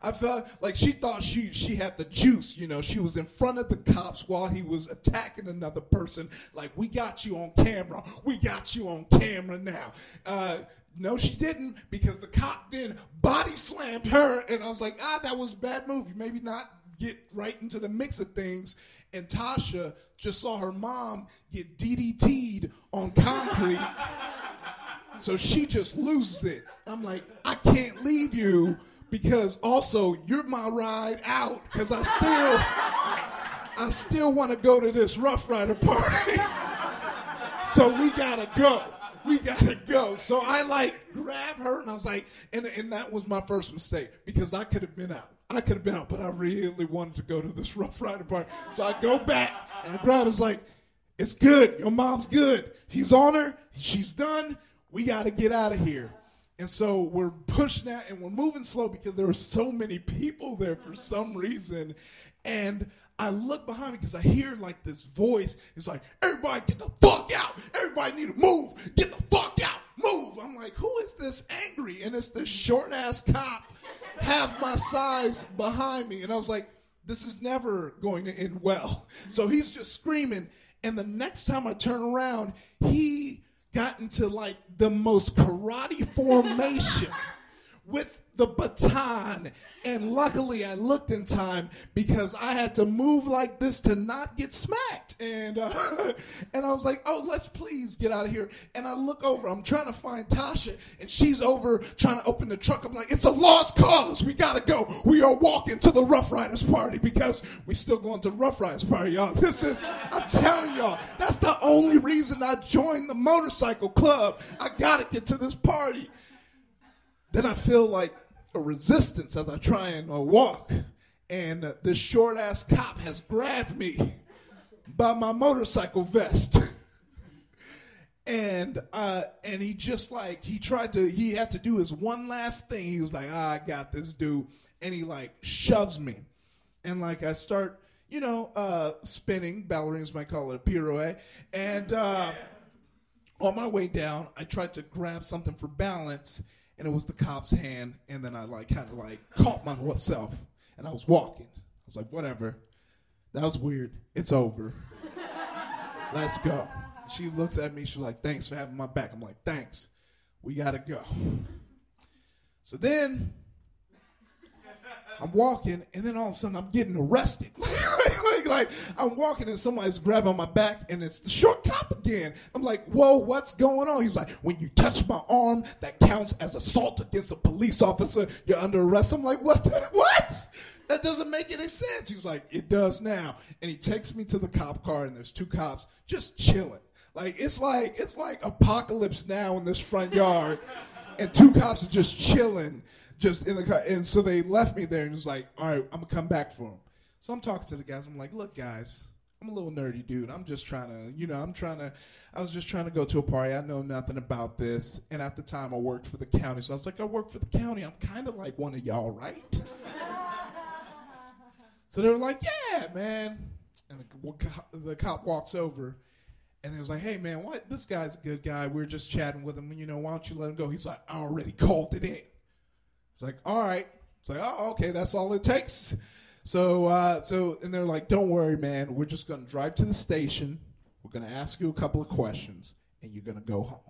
I felt like she thought she she had the juice. You know, she was in front of the cops while he was attacking another person. Like, we got you on camera. We got you on camera now. Uh, no, she didn't because the cop then body slammed her, and I was like, ah, that was a bad movie. Maybe not get right into the mix of things. And Tasha just saw her mom get DDT'd on concrete. so she just loses it. I'm like, I can't leave you because also you're my ride out because I still I still want to go to this Rough Rider party. so we gotta go. We gotta go. So I like grab her and I was like, and, and that was my first mistake because I could have been out. I could have been out, but I really wanted to go to this Rough Rider party. So I go back and I grab. It's like, it's good. Your mom's good. He's on her. She's done. We got to get out of here. And so we're pushing that and we're moving slow because there were so many people there for some reason. And I look behind me because I hear like this voice. It's like, everybody get the fuck out. Everybody need to move. Get the fuck out. Move. I'm like, who is this angry? And it's this short ass cop, half my size behind me. And I was like, this is never going to end well. So he's just screaming. And the next time I turn around, he got into like the most karate formation with the baton. And luckily, I looked in time because I had to move like this to not get smacked. And uh, and I was like, "Oh, let's please get out of here." And I look over. I'm trying to find Tasha, and she's over trying to open the truck. I'm like, "It's a lost cause. We gotta go. We are walking to the Rough Riders party because we're still going to Rough Riders party, y'all. This is, I'm telling y'all, that's the only reason I joined the motorcycle club. I gotta get to this party." Then I feel like a resistance as I try and uh, walk. And uh, this short ass cop has grabbed me by my motorcycle vest. and uh, and he just like he tried to he had to do his one last thing. He was like, ah, I got this dude, and he like shoves me, and like I start, you know, uh, spinning. Ballerinas might call it a pirouette, and uh, on my way down, I tried to grab something for balance, and it was the cop's hand, and then I like kind of like caught myself, and I was walking. I was like, whatever, that was weird. It's over. Let's go. She looks at me. She's like, thanks for having my back. I'm like, thanks. We gotta go. So then I'm walking, and then all of a sudden I'm getting arrested. like, like, I'm walking, and somebody's grabbing my back, and it's the short cop again. I'm like, whoa, what's going on? He's like, when you touch my arm, that counts as assault against a police officer. You're under arrest. I'm like, what? what? That doesn't make any sense. He was like, it does now. And he takes me to the cop car, and there's two cops just chilling. Like it's like it's like apocalypse now in this front yard, and two cops are just chilling just in the car. And so they left me there and was like, all right, I'm gonna come back for him. So I'm talking to the guys. I'm like, look, guys, I'm a little nerdy dude. I'm just trying to, you know, I'm trying to, I was just trying to go to a party. I know nothing about this. And at the time, I worked for the county. So I was like, I work for the county. I'm kind of like one of y'all, right? so they were like, yeah, man. And the, the cop walks over and he was like, hey, man, what? This guy's a good guy. We are just chatting with him. You know, why don't you let him go? He's like, I already called it in. It's like, all right. It's like, oh, okay, that's all it takes. So, uh, so, and they're like, don't worry, man. We're just going to drive to the station. We're going to ask you a couple of questions, and you're going to go home.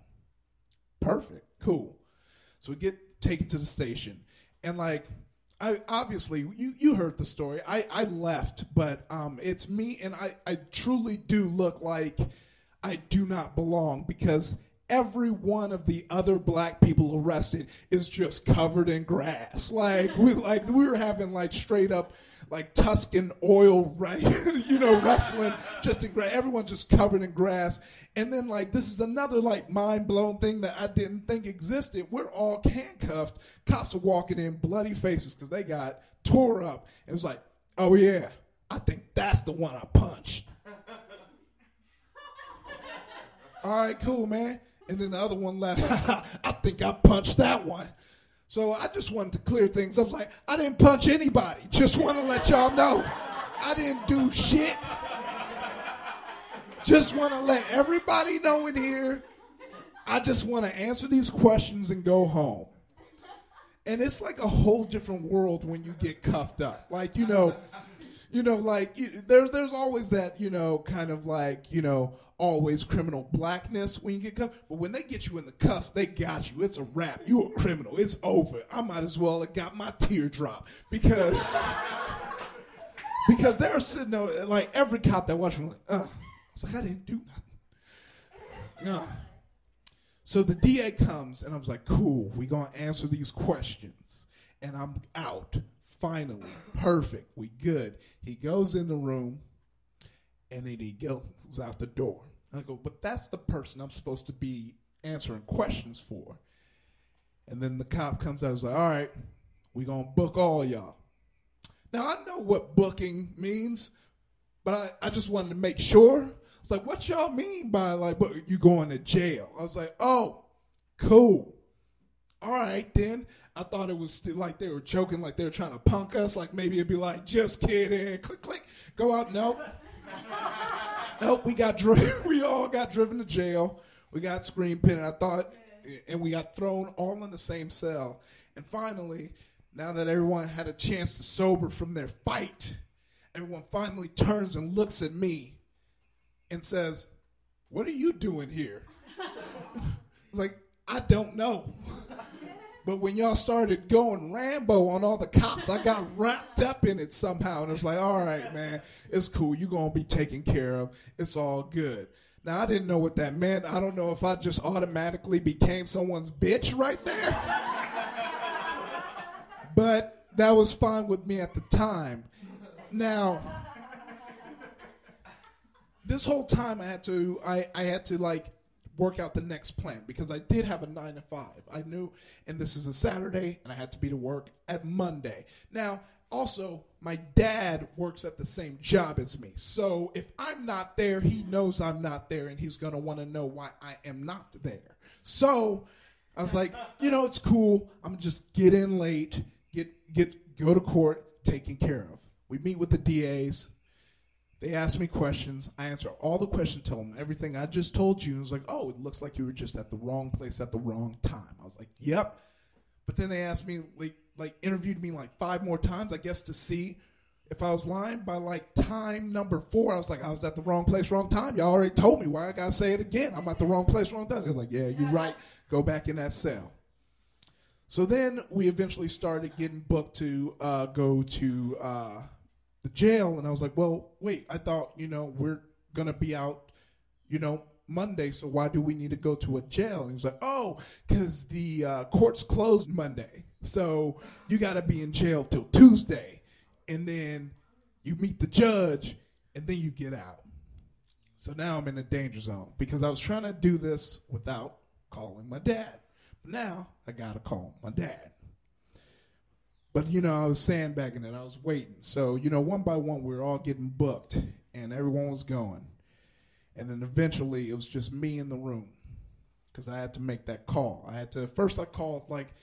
Perfect. Cool. So we get taken to the station, and like, I obviously you you heard the story. I I left, but um, it's me, and I I truly do look like I do not belong because every one of the other black people arrested is just covered in grass. Like we like we were having like straight up like Tuscan oil, right? you know, wrestling just in grass. Everyone's just covered in grass. And then like this is another like mind blown thing that I didn't think existed. We're all handcuffed. Cops are walking in bloody faces because they got tore up. And it's like, oh yeah, I think that's the one I punched. all right, cool, man. And then the other one left. I think I punched that one. So I just wanted to clear things up. I was like, I didn't punch anybody. Just want to let y'all know. I didn't do shit. Just want to let everybody know in here. I just want to answer these questions and go home. And it's like a whole different world when you get cuffed up. Like, you know, you know, like you, there's there's always that, you know, kind of like, you know, always criminal blackness when you get cuffed. But when they get you in the cuffs, they got you. It's a wrap. You a criminal. It's over. I might as well have got my teardrop because because they were sitting there like every cop that watched me like, uh, it's like I didn't do nothing. Uh. So the DA comes and I was like, cool, we gonna answer these questions. And I'm out. Finally. Perfect. We good. He goes in the room and then he goes out the door. I go, but that's the person I'm supposed to be answering questions for. And then the cop comes out and like, all right, we going to book all y'all. Now, I know what booking means, but I, I just wanted to make sure. It's like, what y'all mean by like you going to jail? I was like, oh, cool. All right, then. I thought it was still like they were joking, like they were trying to punk us. Like maybe it'd be like, just kidding, click, click, go out. No, nope, we got dri- we all got driven to jail. We got screen pin, I thought, and we got thrown all in the same cell. And finally, now that everyone had a chance to sober from their fight, everyone finally turns and looks at me and says, "What are you doing here?" it's like I don't know. But when y'all started going Rambo on all the cops, I got wrapped up in it somehow. And it's like, all right, man, it's cool. You're going to be taken care of. It's all good. Now, I didn't know what that meant. I don't know if I just automatically became someone's bitch right there. but that was fine with me at the time. Now, this whole time I had to, I, I had to like work out the next plan because I did have a nine to five. I knew, and this is a Saturday, and I had to be to work at Monday. Now, also, my dad works at the same job as me. So if I'm not there, he knows I'm not there, and he's going to want to know why I am not there. So I was like, you know, it's cool. I'm just get in late, get get go to court, taken care of. We meet with the DAs. They ask me questions. I answer all the questions, tell them everything I just told you. And it's like, oh, it looks like you were just at the wrong place at the wrong time. I was like, yep. But then they asked me, like, like interviewed me like five more times, I guess, to see if I was lying. By like time number four, I was like, I was at the wrong place, wrong time. Y'all already told me. Why I gotta say it again? I'm at the wrong place, wrong time. They're like, yeah, you're right. Go back in that cell. So then we eventually started getting booked to uh, go to. Uh, the jail and I was like, well, wait, I thought, you know, we're to be out, you know, Monday, so why do we need to go to a jail? And he's like, oh, because the uh, court's closed Monday. So you got to be in jail till Tuesday. And then you meet the judge and then you get out. So now I'm in a danger zone because I was trying to do this without calling my dad. But now I got to call my dad. But you know, I was sandbagging it. I was waiting. So you know, one by one, we are all getting booked, and everyone was going. And then eventually it was just me in the room because I had to make that call. I had to, first I called like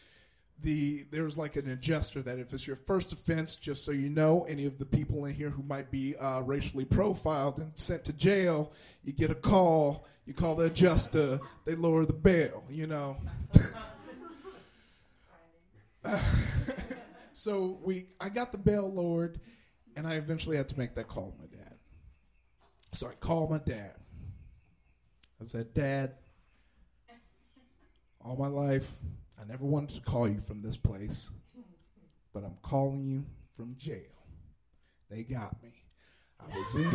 the, there was like an adjuster that if it's your first offense, just so you know, any of the people in here who might be uh, racially profiled and sent to jail, you get a call, you call the adjuster, they lower the bail, you know. so we, I got the bail lowered, and I eventually had to make that call to my dad. So I called my dad. I said, Dad, all my life, I never wanted to call you from this place, but I'm calling you from jail. They got me. I was in.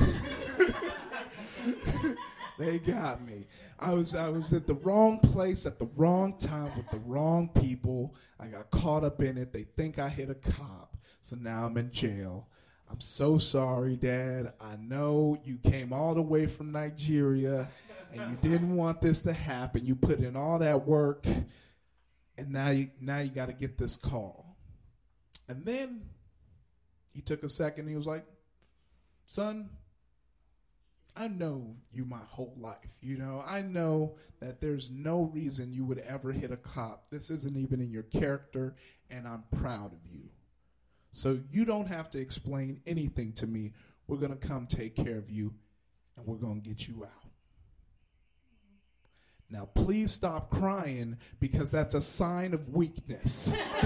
they got me. I was I was at the wrong place at the wrong time with the wrong people. I got caught up in it. They think I hit a cop, so now I'm in jail. I'm so sorry, Dad. I know you came all the way from Nigeria and you didn't want this to happen. You put in all that work, and now you now you got to get this call. And then he took a second. he was like, "Son, I know you my whole life. You know, I know that there's no reason you would ever hit a cop. This isn't even in your character, and I'm proud of you. So you don't have to explain anything to me. We're going to come take care of you, and we're going to get you out. Now, please stop crying because that's a sign of weakness.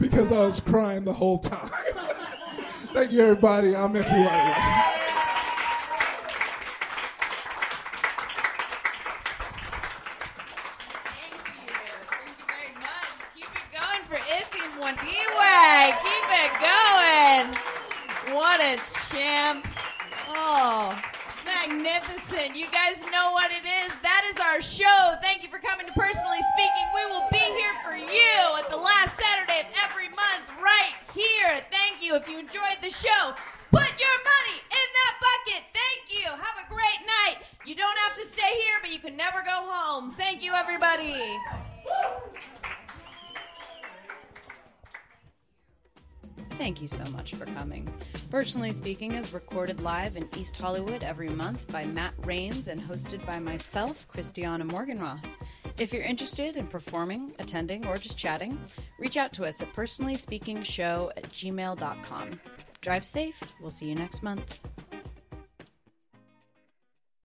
because I was crying the whole time. Thank you, everybody. I'm everybody. Thank you Thank you very much. Keep it going for Ify Nwadiwe. Keep it going. What a champ. Oh, magnificent. You guys know what it is. That is our show. Thank you for coming to Personally Speaking. We will be here for you. If you enjoyed the show, put your money in that bucket. Thank you. Have a great night. You don't have to stay here, but you can never go home. Thank you, everybody. Thank you so much for coming. Personally Speaking is recorded live in East Hollywood every month by Matt Rains and hosted by myself, Christiana Morganroth. If you're interested in performing, attending, or just chatting, reach out to us at personallyspeakingshow at gmail.com. Drive safe. We'll see you next month.